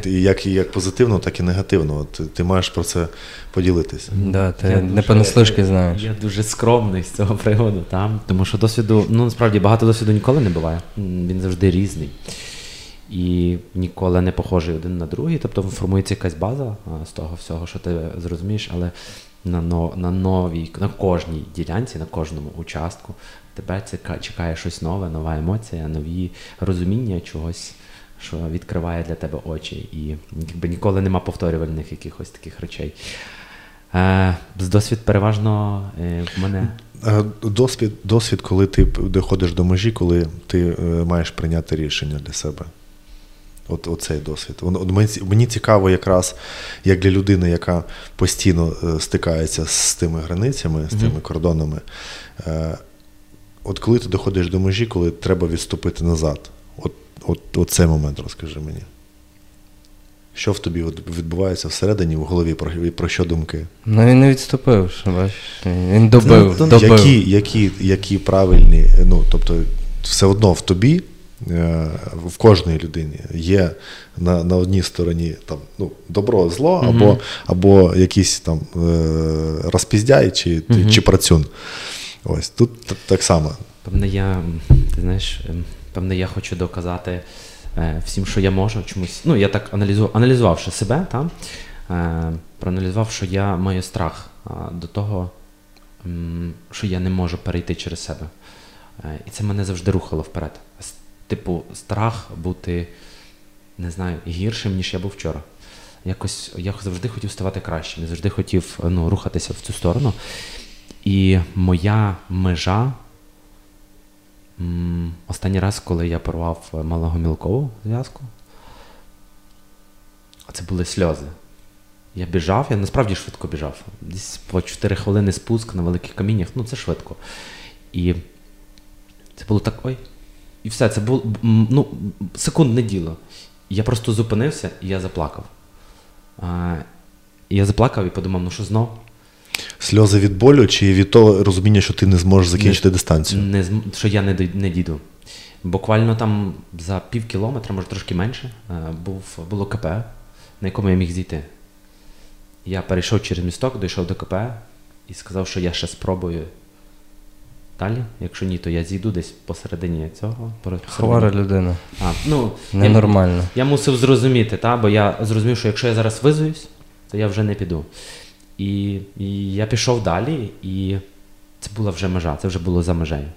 І як і як позитивно, так і негативно. От Ти маєш про це поділитися. Да, Ти я не понаслишки знаєш. Я дуже скромний з цього приводу, там, тому що досвіду, ну насправді багато досвіду ніколи не буває. Він завжди різний і ніколи не похожий один на другий. Тобто формується якась база з того всього, що ти зрозумієш, але на на новій, на кожній ділянці, на кожному участку тебе чекає щось нове, нова емоція, нові розуміння чогось. Що відкриває для тебе очі, і якби ніколи нема повторювальних якихось таких речей. Е, досвід переважно е, в мене. Е, досвід, досвід, коли ти доходиш до межі, коли ти е, маєш прийняти рішення для себе. От, Оцей досвід. От, Мені цікаво, якраз як для людини, яка постійно е, стикається з тими границями, з тими кордонами. Е, от коли ти доходиш до межі, коли треба відступити назад, от, от, от цей момент розкажи мені. Що в тобі відбувається всередині, в голові, про про що думки? Ну він не відступив, що бачиш. Він добив. Ну, добив. Які які, які правильні, ну, тобто, все одно в тобі в кожній людині є на на одній стороні там, ну, добро, зло, або mm-hmm. або якийсь там е, розпіздяй чи mm-hmm. чи працюн. Ось Тут так само. Певне, я ти знаєш, ем, певне, я хочу доказати е, всім, що я можу чомусь. Ну, я так аналізував, аналізувавши себе, там, проаналізував, що я маю страх до того, що я не можу перейти через себе. І це мене завжди рухало вперед типу, страх бути, не знаю, гіршим, ніж я був вчора. Якось я завжди хотів ставати кращим, я завжди хотів ну, рухатися в цю сторону. І моя межа. Останній раз, коли я порвав малого мілкову зв'язку, це були сльози. Я біжав, я насправді швидко біжав. Десь по 4 хвилини спуск на великих каміннях, ну це швидко. І це було так, ой, і все, це було ну, секундне діло. Я просто зупинився і я заплакав. А, Я заплакав і подумав, ну що знов? Сльози від болю чи від того розуміння, що ти не зможеш закінчити не, дистанцію? Не, Що я не не дійду. Буквально там за пів кілометра, може трошки менше, був, було КП, на якому я міг зійти. Я перейшов через місток, дійшов до КП, і сказав, що я ще спробую далі. Якщо ні, то я зійду десь посередині цього. посередині. Хвора людина. А, ну, я, Ненормально. я мусив зрозуміти, та, бо я зрозумів, що якщо я зараз визуюсь, то я вже не піду. І, і я пішов далі, і це була вже межа, це вже було за межею.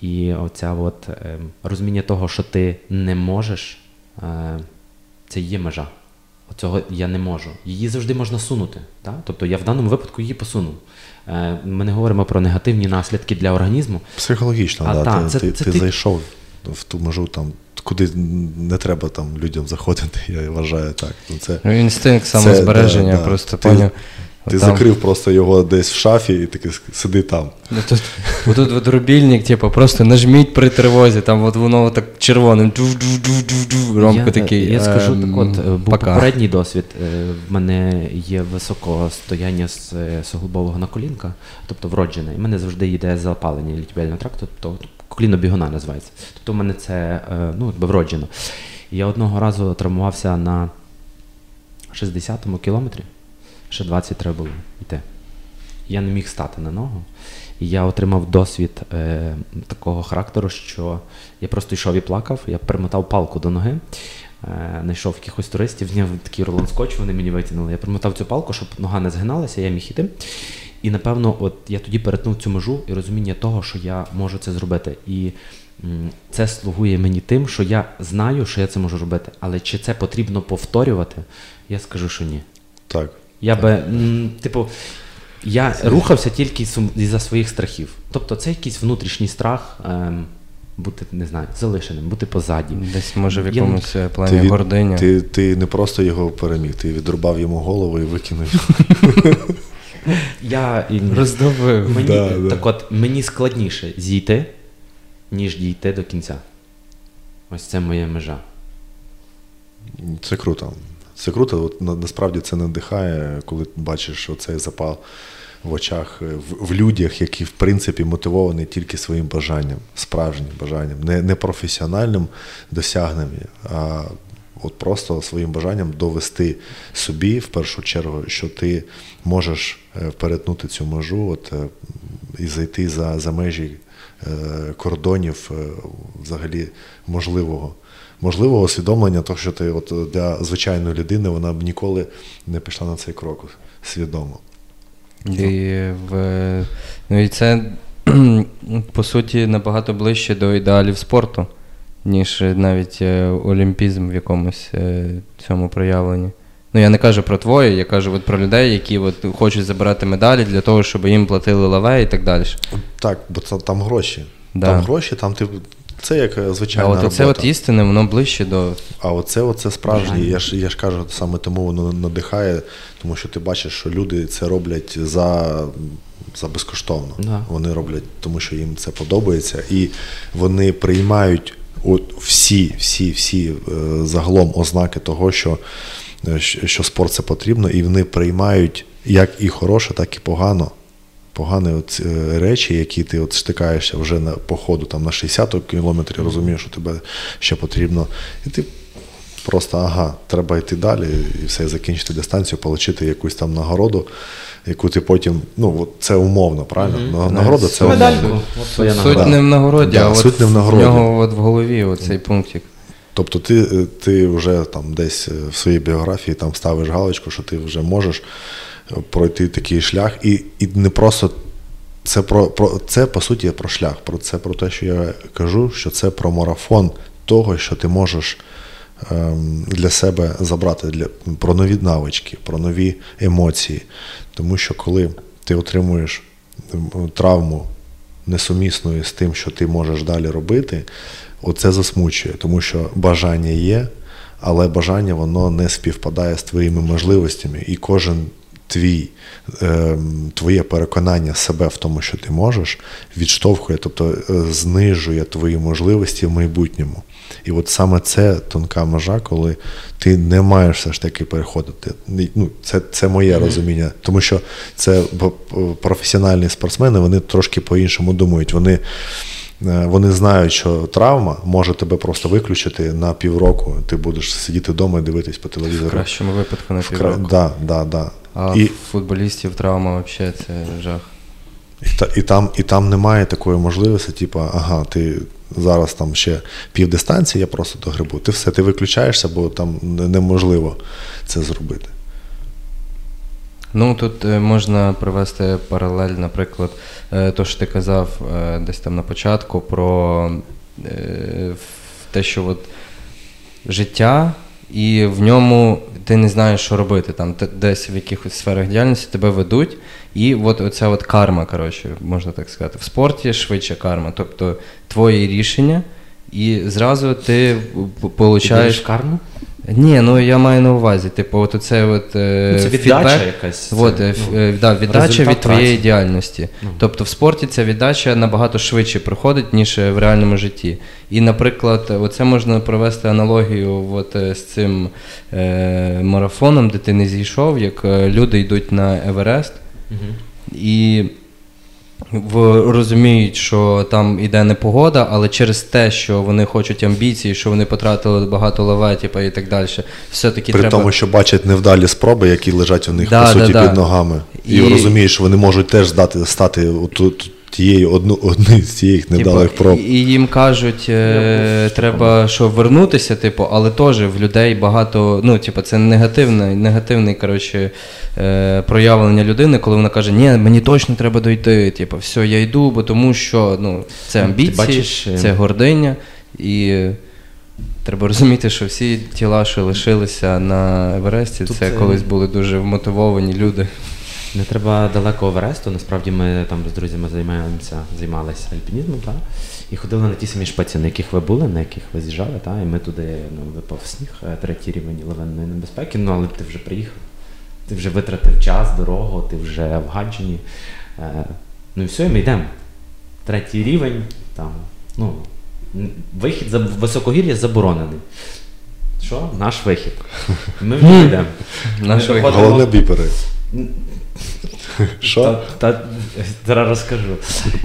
І оця от е, розуміння того, що ти не можеш, е, це є межа. Оцього я не можу. Її завжди можна сунути. Так? Тобто я в даному випадку її посунув. Е, ми не говоримо про негативні наслідки для організму. Психологічно, А, да. та, ти, це- ти, це ти ти- зайшов в ту межу, там, куди не треба там, людям заходити, *laughs* я вважаю так. Ну, Це, Ну, Інстинкт самозбереження, да, да. просто поняв. Ти Там- закрив просто його десь в шафі і такий сиди там. Ну, Тут, отут от рубільник, типу, просто нажміть при тривозі, там от воно так червоним. Ромко я, такий. Я скажу ем, так, от е, був пока. попередній досвід. Е, В мене є високого стояння з е, суглобового наколінка, тобто вроджене. І в мене завжди йде запалення літібельного тракту, тобто коліно-бігуна називається. Тобто в мене це е, ну, якби вроджено. Я одного разу травмувався на 60-му кілометрі, ще 20 треба було йти. Я не міг стати на ногу. І я отримав досвід е, такого характеру, що я просто йшов і плакав, я примотав палку до ноги, е, знайшов якихось туристів, зняв такий рулон скотч, вони мені витягнули. Я примотав цю палку, щоб нога не згиналася, я міг іти. І напевно, от я тоді перетнув цю межу і розуміння того, що я можу це зробити. І це слугує мені тим, що я знаю, що я це можу робити. Але чи це потрібно повторювати, я скажу, що ні. Так. Я би, м, типу, я рухався тільки із-за своїх страхів. Тобто це якийсь внутрішній страх ем, бути, не знаю, залишеним, бути позаді. Десь може в якомусь е, плані від- гординя. ти, ти не просто його переміг, ти відрубав йому голову і викинув. Я, Роздовив. мені, Да, да. Так от, мені складніше зійти, ніж дійти до кінця. Ось це моя межа. Це круто. Це круто. От, на, насправді це надихає, коли бачиш оцей запал в очах, е, в, в людях, які в принципі мотивовані тільки своїм бажанням, справжнім бажанням, не, не професіональним досягненням, а от просто своїм бажанням довести собі в першу чергу, що ти можеш е, перетнути цю межу от, е, і зайти за, за межі кордонів взагалі можливого. Можливого усвідомлення, того, що ти от для звичайної людини вона б ніколи не пішла на цей крок свідомо. І, в, ну і це, *clears throat* по суті, набагато ближче до ідеалів спорту, ніж навіть е, олімпізм в якомусь е, цьому проявленні. Ну, я не кажу про твоє, я кажу от про людей, які от хочуть забирати медалі для того, щоб їм платили лаве і так далі. Так, бо це, там гроші. Да. Там гроші, там ти. Це як е, А от робота. це от істини, воно ближче до. А оце, оце справжнє. Я ж, я ж кажу, саме тому воно надихає, тому що ти бачиш, що люди це роблять за, за безкоштовно. Да. Вони роблять, тому що їм це подобається, і вони приймають от всі, всі, всі е, загалом ознаки того, е, що що спорт це потрібно, і вони приймають як і хороше, так і погано. Погані от, е, речі, які ти от стикаєшся вже на походу там на 60 кілометрі, розумієш, що тебе ще потрібно. І ти просто ага, треба йти далі і все, закінчити дистанцію, отримати якусь там нагороду, яку ти потім, ну от це умовно, правильно? Мгм. Нагорода це Медальку. умовно. От Суть нагорода. не в нагороді, Да, а от не в в нього от в голові оцей пунктик. Тобто ти, е, ти вже там десь е, в своїй біографії там ставиш галочку, що ти вже можеш пройти такий шлях, і, і не просто це про, про це по суті про шлях. Про це про те, що я кажу, що це про марафон того, що ти можеш ем, для себе забрати для, про нові навички, про нові емоції. Тому що коли ти отримуєш ем, травму несумісною з тим, що ти можеш далі робити, оце засмучує, тому що бажання є, але бажання воно не співпадає з твоїми можливостями, і кожен твій, ем, твоє переконання себе в тому, що ти можеш, відштовхує, тобто е, знижує твої можливості в майбутньому. І от саме це тонка межа, коли ти не маєш все ж таки переходити. Ну, це, це моє розуміння, тому що це професіональні спортсмени, вони трошки по-іншому думають. Вони, е, вони знають, що травма може тебе просто виключити на півроку. Ти будеш сидіти вдома і дивитись по телевізору. В кращому випадку на півроку. Да, да, да. А І- футболістів травма взагалі це жах. І, та, і, там, і там немає такої можливості, типу, ага, ти зараз там ще півдистанції, я просто догребу. Ти все, ти виключаєшся, бо там неможливо це зробити. Ну тут е, можна привести паралель, наприклад, е, то, що ти казав е, десь там на початку про те, що от життя, і в ньому ти не знаєш, що робити. Там десь в якихось сферах діяльності тебе ведуть, і от оця от карма, коротше, можна так сказати. В спорті швидше карма, тобто твої рішення, і зразу ти отримуєш. Ти получаєш. карму? Ні, ну я маю на увазі, типу, от оце от, е, Ну, це віддача фідбек, якась, От, це, ну, е, да, віддача від твоєї праці. діяльності. Ну. Тобто в спорті ця віддача набагато швидше проходить, ніж е, в реальному житті. І, наприклад, оце можна провести аналогію от, е, з цим е, марафоном, де ти не зійшов, як люди йдуть на Еверест. Мгм. І розуміють, що там іде непогода, але через те, що вони хочуть амбіції, що вони потратили багато лаветів і так далі, все-таки При треба. тому, що бачать невдалі спроби, які лежать у них Да, по суті да, да. під ногами. І, І- розуміють, що вони можуть теж здати, стати отут- тією одну, одним з цих невдалих Типу, проб. І, і їм кажуть, е, треба що вернутися, типу, але теж в людей багато, ну, типу, це негативне, негативне коротше, е, проявлення людини, коли вона каже, ні, мені точно треба дойти. Типу, все, я йду, бо тому що ну, це амбіції, бачиш, е, це гординя. І треба розуміти, що всі тіла, що лишилися на Евересті, Тут, це е, колись були дуже вмотивовані люди. Не треба далеко Евересту. Насправді ми там з друзями займаємося, займалися альпінізмом, та? і ходили на ті самі шпиці, на яких ви були, на яких ви з'їжджали, та? і ми туди ну, випав сніг, е, третій рівень лавинної небезпеки, ну але ти вже приїхав. Ти вже витратив час, дорогу, ти вже в Гаджині. Е, ну і все, і ми йдемо. Третій рівень, там, ну, вихід за високогір'я заборонений. Що? Наш вихід. Ми вже *laughs* йдемо. Головне біпери. *laughs* Що? та, та, зараз розкажу.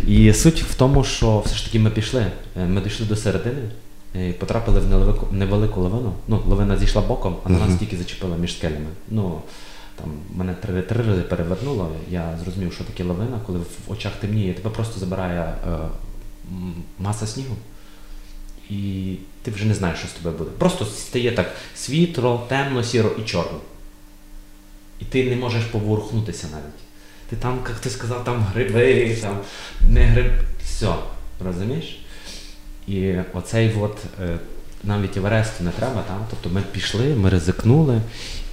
І суть в тому, що все ж таки ми пішли. Е, Ми дійшли до середини і потрапили в невелику, невелику лавину. Ну, лавина зійшла боком, а на нас тільки зачепила між скелями. Ну, там мене три, три рази перевернуло. Я зрозумів, що таке лавина, коли в очах темніє, тебе просто забирає е, маса снігу. І ти вже не знаєш, що з тобою буде. Просто стає так світло, темно, сіро і чорно. І ти не можеш поворухнутися навіть. Ти там, як ти сказав, там гриби, *laughs* там не гриб. Все, розумієш? І оцей от е, навіть Евересту не треба, там. Тобто ми пішли, ми ризикнули,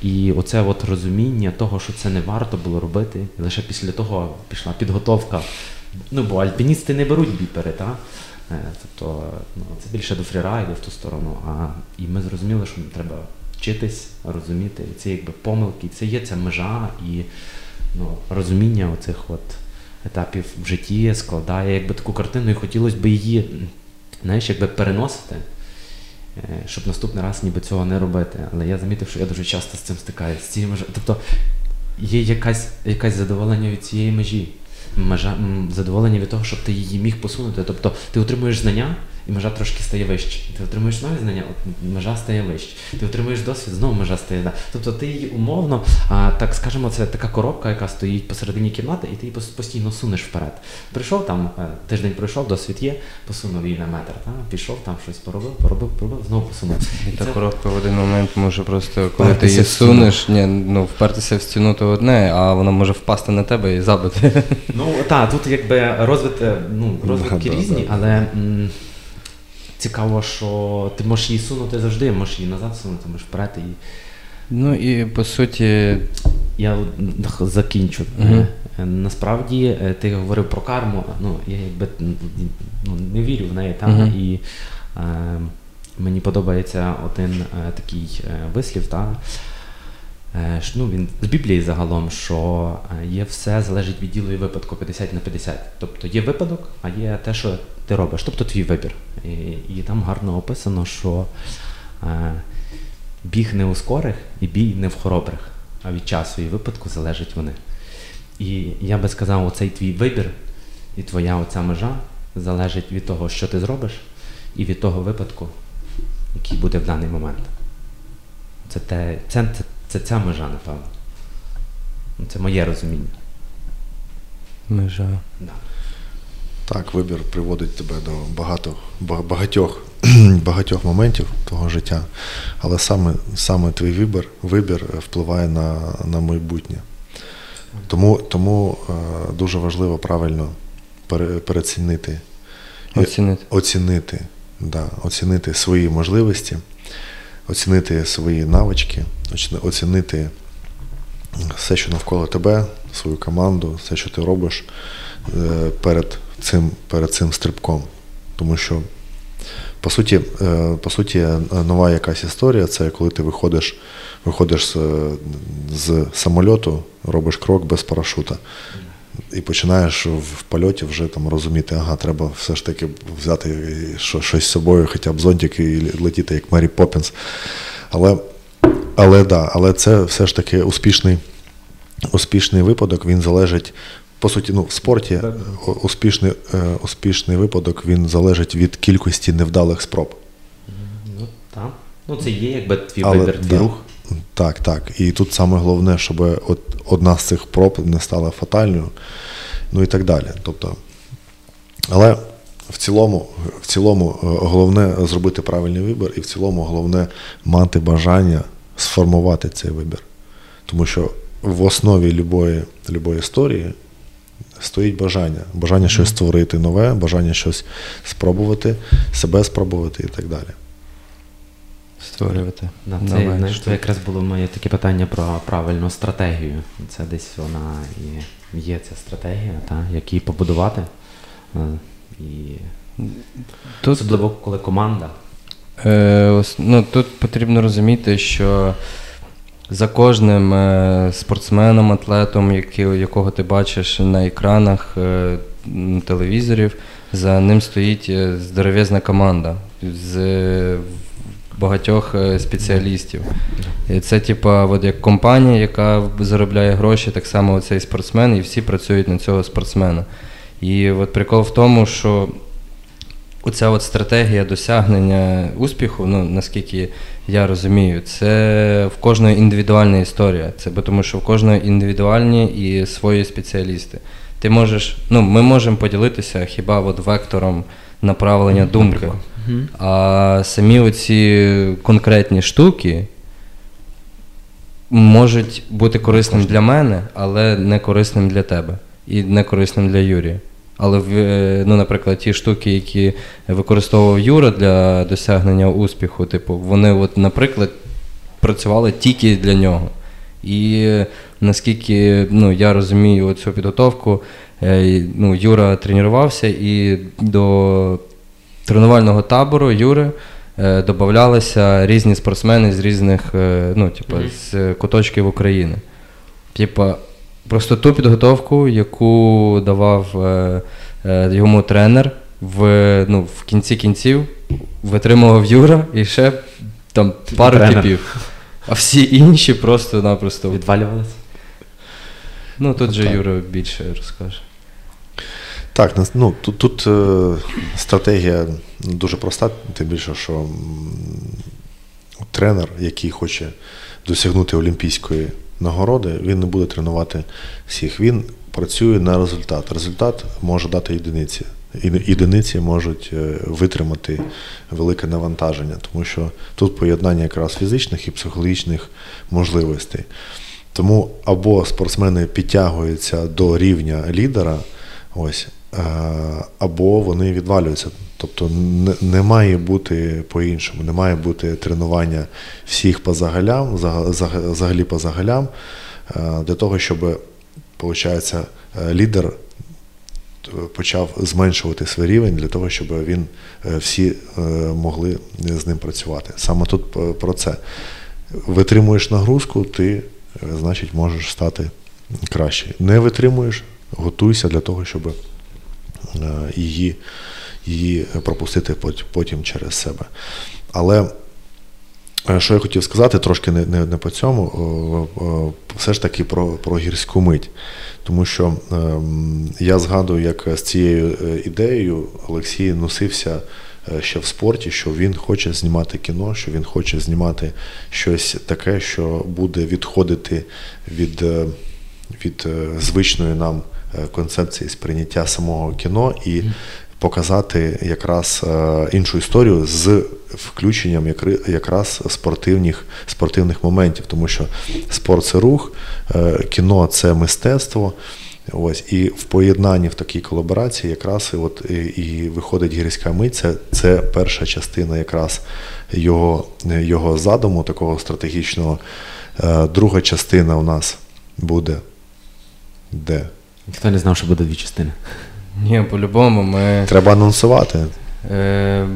і оце от розуміння того, що це не варто було робити. І лише після того пішла підготовка. Ну, бо альпіністи не беруть біпери, так? Е, Тобто ну, це більше до фрірайду в ту сторону. А, і ми зрозуміли, що треба вчитись, розуміти. І це якби помилки, це є ця межа і ну, розуміння оцих от етапів в житті складає якби таку картину, і хотілося б її, знаєш, якби переносити, е, щоб наступний раз ніби цього не робити. Але я замітив, що я дуже часто з цим стикаюся. З цією межою. Тобто є якась, якась задоволення від цієї межі. Межа, задоволення від того, щоб ти її міг посунути. Тобто ти отримуєш знання, і межа трошки стає вище. Ти отримуєш нові знання, от межа стає вище. Ти отримуєш досвід, знову межа стає. Да. Тобто ти її умовно, а, так скажемо, це така коробка, яка стоїть посередині кімнати, і ти її постійно сунеш вперед. Прийшов там, е, тиждень пройшов, досвід є, посунув її на метр. Та? Пішов там щось поробив, поробив, поробив, знову посунув. І та це- коробка в один момент може просто, коли ти її сунеш, ні, ну впертися в стіну то одне, а вона може впасти на тебе і забити. Ну так, тут якби розвитки, ну, розвитки Да, да, різні, да. але м, цікаво, що ти можеш її сунути завжди, можеш її назад сунути, можеш вперед і. Ну і по суті, Я закінчу. Е, Насправді е, ти говорив про карму. Ну, я якби ну, не вірю в неї, там, Мгм. і е, мені подобається один е, такий е, вислів, та, ну, він з Біблії загалом, що є все залежить від ділу і випадку 50 на 50. Тобто є випадок, а є те, що ти робиш, тобто твій вибір. І, і там гарно описано, що е, біг не у скорих і бій не в хоробрих, а від часу і випадку залежать вони. І я би сказав, оцей твій вибір і твоя оця межа залежить від того, що ти зробиш, і від того випадку, який буде в даний момент. Це, те, це, це, це ця межа, напевно. Це моє розуміння. Межа. Да. Так, вибір приводить тебе до багато, багатьох, *clears throat* багатьох моментів твого життя, але саме, саме твій вибір, вибір впливає на, на майбутнє. Тому, тому е, дуже важливо правильно пере, перецінити, Оцінити. оцінити, да, оцінити свої можливості, оцінити свої навички, оцінити все, що навколо тебе, свою команду, все, що ти робиш е, перед цим, перед цим стрибком. Тому що, по суті, е, по суті, е, нова якась історія це коли ти виходиш, виходиш з, з самольоту, робиш крок без парашута. І починаєш в польоті вже там розуміти, ага, треба все ж таки взяти щось з собою, хоча б зонтик і летіти як Мері Поппінс. Але, але, да, але це все ж таки успішний, успішний випадок, він залежить. По суті, ну, в спорті успішний, е, успішний випадок він залежить від кількості невдалих спроб. Ну, так. Ну, це є якби твій Але, вибір, твій да. рух. Так, так. І тут саме головне, щоб от одна з цих проб не стала фатальною, ну і так далі. Тобто, але в цілому, в цілому е, головне зробити правильний вибір, і в цілому головне мати бажання сформувати цей вибір. Тому що в основі любої, любої історії стоїть бажання. Бажання щось створити нове, бажання щось спробувати, себе спробувати і так далі. Створювати. Да, це, нове знаєш, щось. це якраз було моє таке питання про правильну стратегію. Це десь вона і є ця стратегія, та, як її побудувати. Е, І Тут особливо, коли команда. Е, ну, тут потрібно розуміти, що за кожним е, спортсменом, атлетом, якого ти бачиш на екранах е, телевізорів, за ним стоїть е, здоровезна команда з багатьох спеціалістів. І це, типа, от як компанія, яка заробляє гроші, так само цей спортсмен, і всі працюють на цього спортсмена. І от прикол в тому, що оця от стратегія досягнення успіху, ну наскільки я розумію, це в кожної індивідуальна історія. Це тому, що в кожної індивідуальні і свої спеціалісти. Ти можеш, ну ми можемо поділитися хіба от вектором направлення думки. А самі оці конкретні штуки можуть бути корисним для мене, але не корисним для тебе. І не корисним для Юрія. Але, в- е, ну, наприклад, ті штуки, які використовував Юра для досягнення успіху, типу, вони, от, наприклад, працювали тільки для нього. І е, наскільки ну, я розумію цю підготовку, е, ну, Юра тренувався і до тренувального табору Юри додавалися різні спортсмени з різних ну, типу, з куточків України. Типа, просто ту підготовку, яку давав е, е, йому тренер, в, ну, в кінці кінців витримував Юра і ще там пару Тренер. типів. А всі інші просто-напросто. Відвалювалися? Ну тут же Так. Юра більше розкаже. Так, ну, тут, тут е, стратегія дуже проста, тим більше, що м, тренер, який хоче досягнути олімпійської нагороди, він не буде тренувати всіх. Він працює на результат. Результат може дати єдиниці. Єдиниці можуть е, витримати велике навантаження, тому що тут поєднання якраз фізичних і психологічних можливостей. Тому або спортсмени підтягуються до рівня лідера, ось, або вони відвалюються. Тобто не, не має бути по-іншому, не має бути тренування всіх по загалям, зага- зага- взагалі по загалям, е, для того, щоб, виходить, лідер е, почав зменшувати свій рівень для того, щоб він е, всі е, могли з ним працювати. Саме тут е, про це. Витримуєш нагрузку, ти, е, значить, можеш стати краще. Не витримуєш, готуйся для того, щоб е, її, її пропустити потім через себе. Але е, що я хотів сказати, трошки не, не, не по цьому, все ж таки про, про гірську мить. Тому що ем, я згадую, як з цією е, ідеєю Олексій носився е, ще в спорті, що він хоче знімати кіно, що він хоче знімати щось таке, що буде відходити від, е, від е, звичної нам е, концепції сприйняття самого кіно і показати якраз е, іншу історію з включенням якраз спортивних, спортивних моментів, тому що спорт це рух, е, кіно це мистецтво. Ось і в поєднанні в такій колаборації якраз і от і, виходить гірська мить. Це, це перша частина якраз його, його задуму, такого стратегічного. Е, Друга частина у нас буде де? Ніхто не знав, що буде дві частини. Ні, по-любому ми. Треба анонсувати. Е,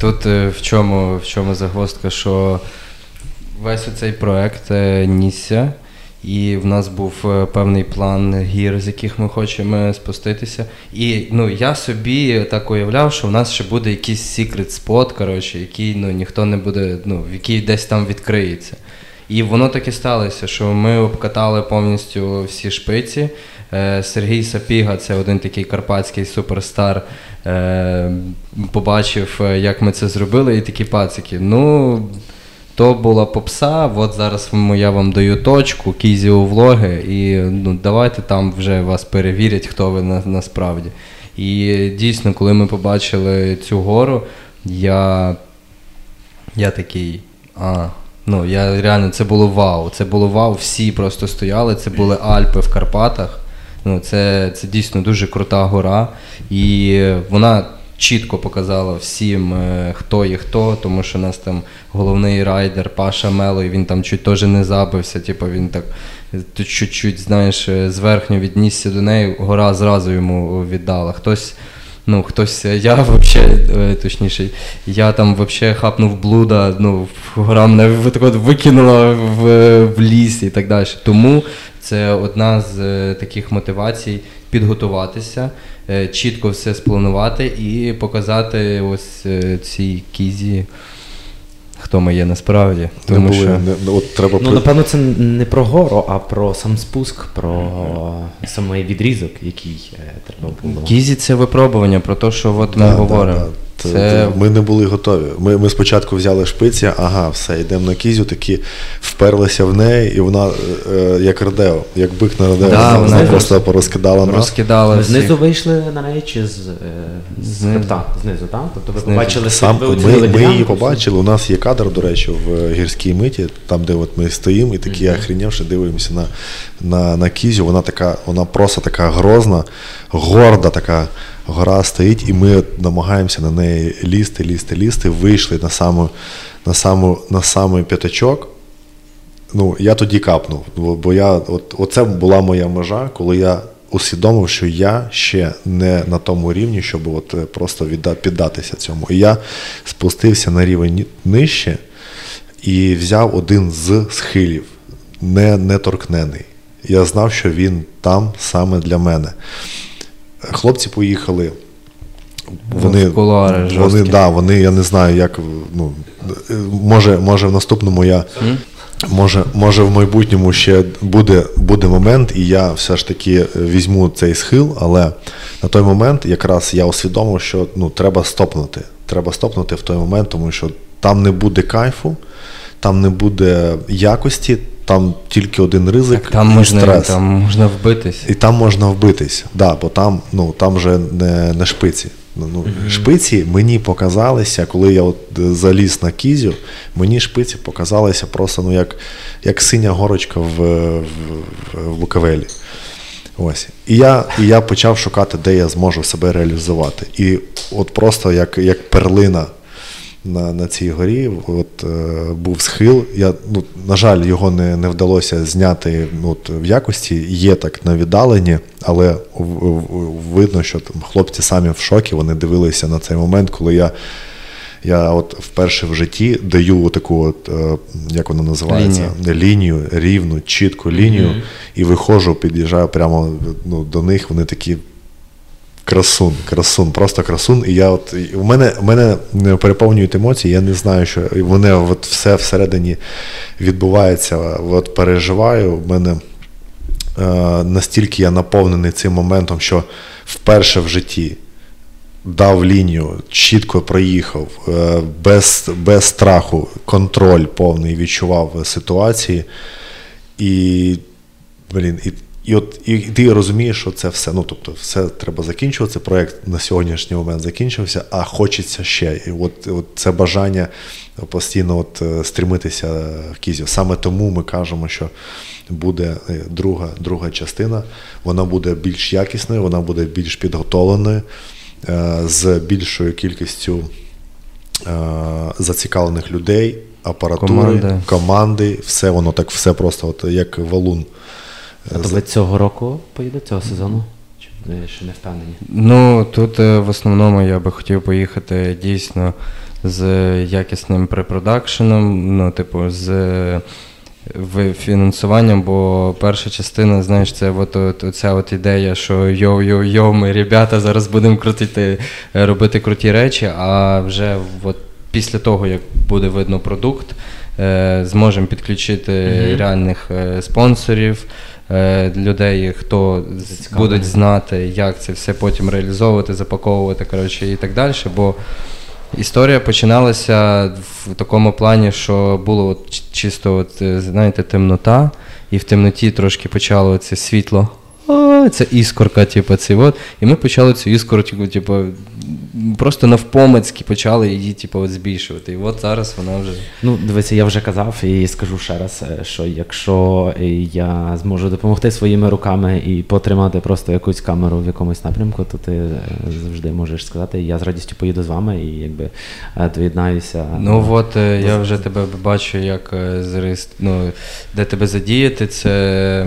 тут е, в чому, в чому загвоздка, що весь оцей проект е, нісся, і в нас був е, певний план гір, з яких ми хочемо спуститися. І ну, я собі так уявляв, що в нас ще буде якийсь секрет спот, коротше, який ну, ніхто не буде, ну, який десь там відкриється. І воно так і сталося, що ми обкатали повністю всі шпиці. Е, Сергій Сапіга, це один такий карпатський суперстар, е, побачив, е, як ми це зробили, і такі пацики. Ну, то була попса, от зараз я вам даю точку, кізі у влоги, і ну, давайте там вже вас перевірять, хто ви на, насправді. І дійсно, коли ми побачили цю гору, я, я такий. А, ну, я реально, це було вау. Це було вау. Всі просто стояли. Це були Альпи в Карпатах. Ну, це, це дійсно дуже крута гора. І вона чітко показала всім, е, хто є хто, тому що у нас там головний райдер Паша Мело, і він там чуть теж не забився. Типу він так е, чуть-чуть, знаєш, е, зверхньо віднісся до неї, гора зразу йому віддала. Хтось. Ну, хтось, е, я вообще, е, точніше, я там вообще хапнув блуда, ну, гора мене викинула в, в ліс і так далі. Тому це одна з е, таких мотивацій підготуватися, е, чітко все спланувати і показати ось е, цій кізі, хто ми є насправді. Тому були, що не, от треба Ну, при- напевно, це не про гору, а про сам спуск, про самий відрізок, який треба було. кізі це випробування про те, що от ми Да, говоримо. да, да. Це- це- Ми не були готові. Ми, ми спочатку взяли шпиці, ага, все, йдемо на кізю, такі вперлися в неї, і вона е, е, як родео, як бик на родео, Да, вона, вона просто порозкидала нас. розкидала всіх. знизу вийшли на неї чи з, е, з хребта? Знизу, так? Тобто ви Знизу. побачили Сам, ви ми, ми її побачили. У нас є кадр, до речі, в е, гірській миті, там, де от ми стоїмо, і такі Мгм. охренівши, дивимося на, на, на кізю. Вона така, вона просто така грозна, горда така гора стоїть, і ми намагаємося на неї лізти, лізти, лізти. Вийшли на саму, на саму, на самий п'ятачок. Ну, я тоді капнув, бо, я, от, оце була моя межа, коли я усвідомив, що я ще не на тому рівні, щоб от просто відда, піддатися цьому. І я спустився на рівень нижче і взяв один з схилів, не, не торкнений. Я знав, що він там саме для мене. Хлопці поїхали. Вони, В кулуари вони, да, вони, я не знаю, як. Ну, е, може, може, в наступному я. Може, може, в майбутньому ще буде, буде момент, і я все ж таки візьму цей схил, але на той момент якраз я усвідомив, що ну, треба стопнути. Треба стопнути в той момент, тому що там не буде кайфу, там не буде якості, там тільки один ризик Так, там і можна, стрес. там можна вбитись. І там можна вбитись, да, бо там, ну, там вже не, не шпиці. Ну, ну, Шпиці мені показалися, коли я от е, заліз на кізю, мені шпиці показалися просто ну, як, як синя горочка в, в, в Буковелі. Ось. І я, і я почав шукати, де я зможу себе реалізувати. І от просто як, як перлина на, на цій горі от, е, був схил. Я, ну, на жаль, його не, не вдалося зняти ну, от, в якості. Є так на віддаленні, але в- в- видно, що там хлопці самі в шокі, вони дивилися на цей момент, коли я. Я от вперше в житті даю таку, от, е, як вона називається, лінію, рівну, чітку лінію, Мгм. і виходжу, під'їжджаю прямо ну, до них, вони такі красун, красун, просто красун. І я от в мене, в мене переповнюють емоції, я не знаю, що мене от все всередині відбувається, от переживаю. В мене е, настільки я наповнений цим моментом, що вперше в житті дав лінію, чітко проїхав, е, без, без страху, контроль повний відчував ситуації. І, блін, і і от і ти розумієш, що це все. Ну тобто, все треба закінчувати. Проект на сьогоднішній момент закінчився, а хочеться ще. І от, от це бажання постійно от е, стрімитися в кізю. Саме тому ми кажемо, що буде е, друга, друга частина. Вона буде більш якісною, вона буде більш підготовленою, е, з більшою кількістю зацікавлених людей. Апаратури, команди. команди, все воно так, все просто, от як валун. А то ви цього року поїде цього сезону? Чи ще не впевнені? Ну тут е, в основному я би хотів поїхати дійсно з якісним препродакшеном, ну, типу, з фінансуванням, бо перша частина, знаєш, це от, от, оця от ідея, що йоу-йоу-йоу, ми ребята, зараз будемо крутити, е, робити круті речі, а вже от після того, як буде видно продукт, е, зможемо підключити mm-hmm. реальних спонсорів. Е, людей, хто будуть знати, як це все потім реалізовувати, запаковувати коротше, і так далі. Бо історія починалася в такому плані, що було от чисто от, е, знаєте, темнота, і в темноті трошки почало це світло це іскорка, типу, це от. І ми почали цю іскорку, типу, просто навпомацьки почали її, типу, от збільшувати. І от зараз вона вже. Ну, дивися, я вже казав і скажу ще раз, е, що якщо я зможу допомогти своїми руками і потримати просто якусь камеру в якомусь напрямку, то ти е, завжди можеш сказати, я з радістю поїду з вами і якби е, доєднаюся. Ну от я вже тебе бачу, як ну, де тебе задіяти, це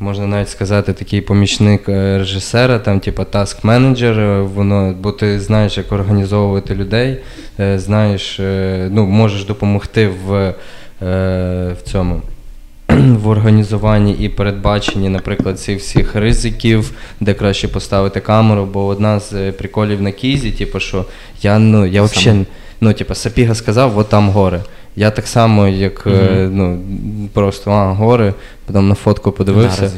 можна навіть сказати, такий помічник е, режисера, там, типу, task менеджер е, воно, бо ти знаєш, як організовувати людей, е, знаєш, ну, можеш допомогти в, в цьому. *clears throat* В організуванні і передбаченні, наприклад, цих всіх ризиків, де краще поставити камеру, бо одна з приколів на кізі, типу, що я ну я взагалі, ну, типу, Сапіга сказав, от там гори. Я так само, як mm-hmm. ну, просто а, гори, потім на фотку подивився.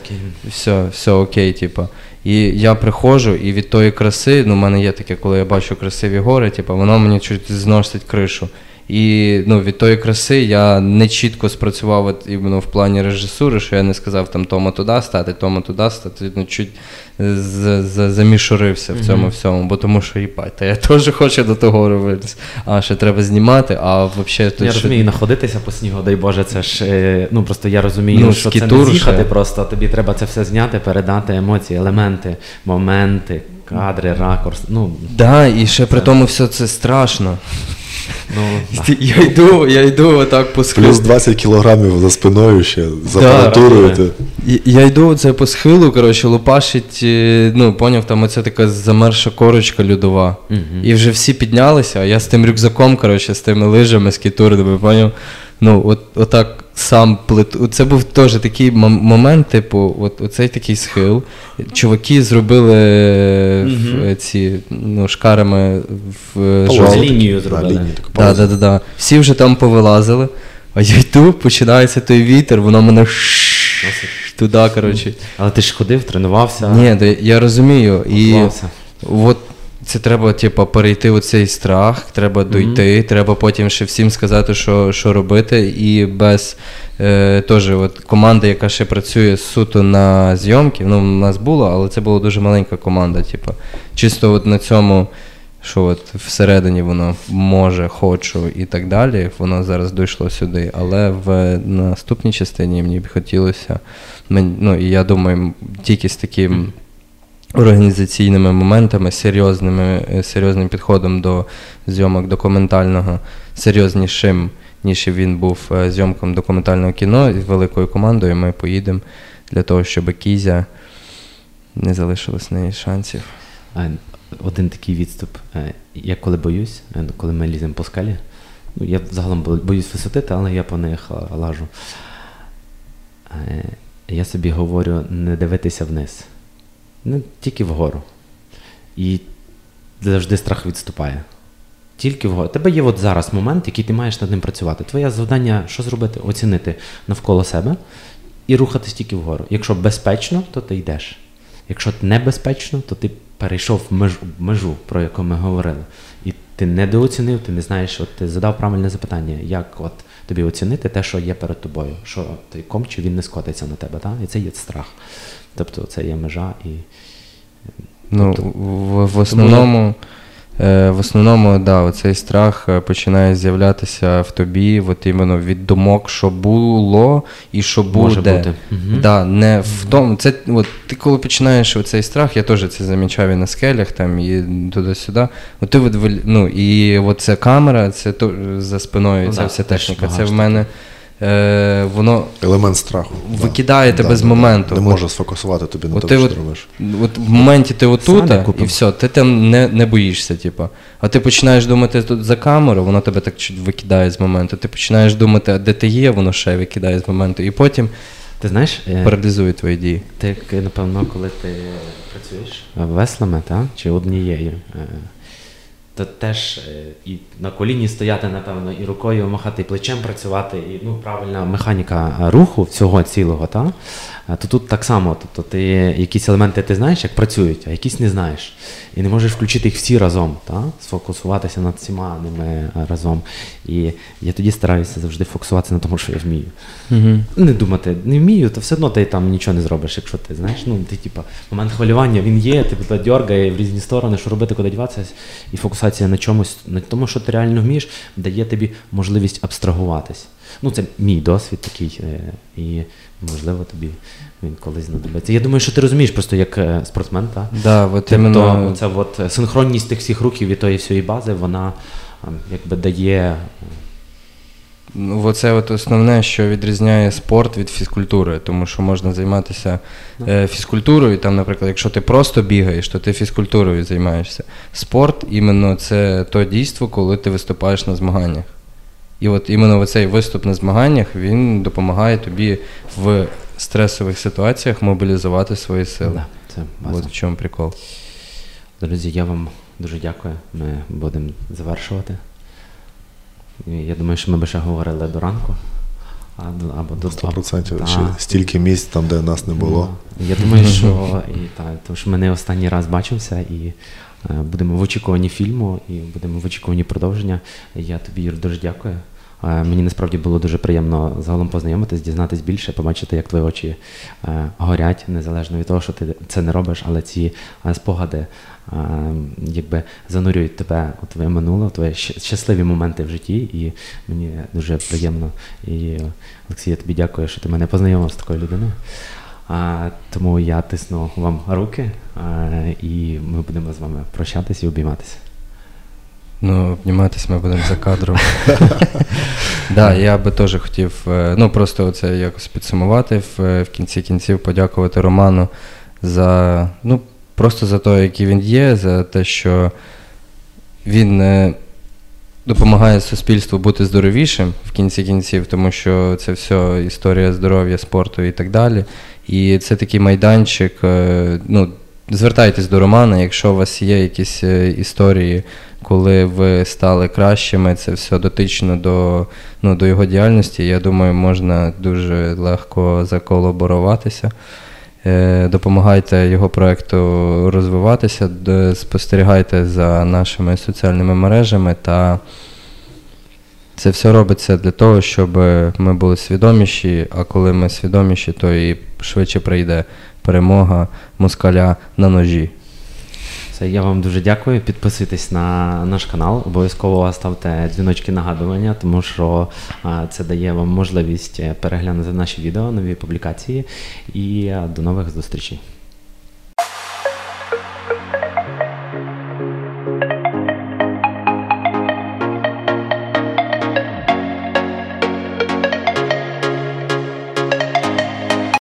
Все, все окей, типу. І я приходжу, і від тої краси, ну, в мене є таке, коли я бачу красиві гори, типу, воно мені чуть зносить кришу. І ну, від тої краси я не чітко спрацював от, іменно в плані режисури, що я не сказав там Тома туди стати, Тома туди стати, ну, чуть замішурився в цьому всьому, бо тому що їбать, та я теж хочу до того робити. А ще треба знімати, а взагалі Я розумію, находитися по снігу, дай Боже, це ж е, ну просто я розумію, ну, що це не з'їхати просто, тобі треба це все зняти, передати емоції, елементи, моменти, кадри, ракурс. Ну, да, і ще це... при тому все це страшно. Ну, *laughs* Я йду я йду отак по схилу. Плюс 20 кілограмів за спиною ще, за да, апаратурою. Я, я йду це по схилу, коротше, лупашить, е, ну, поняв, там оця така замерша корочка льодова. Угу. І вже всі піднялися, а я з тим рюкзаком, коротше, з тими лижами, з кітурами, поняв. Ну, от, отак сам плит. Це був теж такий момент, типу, от оцей такий схил. Чуваки зробили mm-hmm. ці ну, шкарами в жовт. лінію зробили. Да, да, да, да. Всі вже там повилазили, а я йду, починається той вітер, воно мене туди, коротше. Але ти ж ходив, тренувався. Ні, я розумію. І от це треба, типу, перейти у цей страх, треба дойти, mm-hmm. треба потім ще всім сказати, що що робити. І без е, теж от команда, яка ще працює суто на зйомки, ну, у нас було, але це була дуже маленька команда. Типу, чисто от на цьому, що от всередині воно може, хочу і так далі. Воно зараз дійшло сюди. Але в наступній частині мені б хотілося, ну, і я думаю, тільки з таким організаційними моментами, серйозними, е, серйозним підходом до зйомок документального, серйознішим, ніж він був е, зйомком документального кіно з великою командою. Ми поїдемо для того, щоб Кізя не залишилось неї шансів. Один такий відступ. Е, я коли боюсь, коли ми ліземо по скалі, ну я загалом боюсь висоти, але я по них лажу. Я собі говорю не дивитися вниз. Ну, тільки вгору. І завжди страх відступає. Тільки вгору. Тебе є от зараз момент, який ти маєш над ним працювати. Твоє завдання що зробити? Оцінити навколо себе і рухатись тільки вгору. Якщо безпечно, то ти йдеш. Якщо небезпечно, то ти перейшов межу, межу, про яку ми говорили. І ти недооцінив, ти не знаєш, от ти задав правильне запитання, як от тобі оцінити те, що є перед тобою, що той комче він не скотиться на тебе, так? і це є страх. Тобто це є межа і. Ну, Тобто- в, в основному, е, в основному, да, оцей страх е, починає з'являтися в тобі, от іменно від думок, що було і що Може буде. бути. Да, не в тому. Це от ти коли починаєш оцей страх, я теж це замічав і на скелях там, і туди-сюди. От ти от, ну, і от ця камера, це то, за спиною, Ну ця да, вся техніка. Це в мене. Е, воно Елемент страху. Викидає тебе з моменту. Не може сфокусувати тобі на ти що ти робиш. От в моменті ти отут, і все, ти там не, не боїшся, типу. А ти починаєш думати тут за камеру, воно тебе так чуть викидає з моменту. Ти починаєш думати, а де ти є, воно ще викидає з моменту. І потім Ти знаєш, е, паралізує твої дії. ти, напевно, коли ти працюєш веслами, та? чи однією, е, то теж е, і на коліні стояти, напевно, і рукою махати, і плечем працювати, і ну, правильна механіка е, руху всього цілого, та? То тут так само. Тобто ти якісь елементи ти знаєш, як працюють, а якісь не знаєш. І не можеш включити їх всі разом, та? сфокусуватися над всіма ними е, разом. І я тоді стараюся завжди фокусуватися на тому, що я вмію. Угу. Не думати, не вмію, то все одно ти там нічого не зробиш, якщо ти знаєш, ну ти типа момент хвилювання він є, ти туди дергає в різні сторони, що робити, куди діватися, і фокусація на чомусь, на тому, що ти реально вмієш, дає тобі можливість абстрагуватись. Ну, це мій досвід такий, е, і можливо тобі він колись знадобиться. Я думаю, що ти розумієш просто як е, спортсмен, так? Да, от Тобто, іменно, оця от е, синхронність тих всіх рухів і тої всієї бази, вона е, якби дає ну, оце от основне, що відрізняє спорт від фізкультури, тому що можна займатися е, фізкультурою, там, наприклад, якщо ти просто бігаєш, то ти фізкультурою займаєшся. Спорт іменно це то дійство, коли ти виступаєш на змаганнях. І от іменно оцей виступ на змаганнях він допомагає тобі в стресових ситуаціях мобілізувати свої сили. Да, це база. От в чому прикол. Друзі, я вам дуже дякую. Ми будемо завершувати. Я думаю, що ми би ще говорили до ранку. А, або до 100%. Та. Ще стільки місць там, де нас не було. Ну, Я думаю, *laughs* що і так, тому що ми не останній раз бачимося і е, будемо в очікуванні фільму і будемо в очікуванні продовження. Я тобі, Юр, дуже дякую. Е, Мені насправді було дуже приємно загалом познайомитись, дізнатись більше, побачити, як твої очі е, горять, незалежно від того, що ти це не робиш, але ці е, спогади якби занурюють тебе у твоє минуле, у твої щасливі моменти в житті. І мені дуже приємно. І Олексій, я тобі дякую, що ти мене познайомив з такою людиною. А, тому я тисну вам руки, а, і ми будемо з вами прощатися і обійматися. Ну, обніматись ми будемо за кадром. *laughs* Да, я би теж хотів, е, ну просто це якось підсумувати в, в кінці кінців, подякувати Роману за, ну, просто за те, який він є, за те, що він е, допомагає суспільству бути здоровішим в кінці кінців, тому що це все історія здоров'я, спорту і так далі. І це такий майданчик. е, Ну, звертайтесь до Романа, якщо у вас є якісь е, історії, коли ви стали кращими, це все дотично до, ну, до його діяльності. Я думаю, можна дуже легко заколаборуватися. Е, Допомагайте його проекту розвиватися, спостерігайте за нашими соціальними мережами та це все робиться для того, щоб ми були свідоміші, а коли ми свідоміші, то і швидше прийде перемога москаля на ножі. Все, я вам дуже дякую. Підписуйтесь на наш канал. Обов'язково ставте дзвіночки нагадування, тому що це дає вам можливість е, переглянути наші відео, нові публікації. І до нових зустрічей.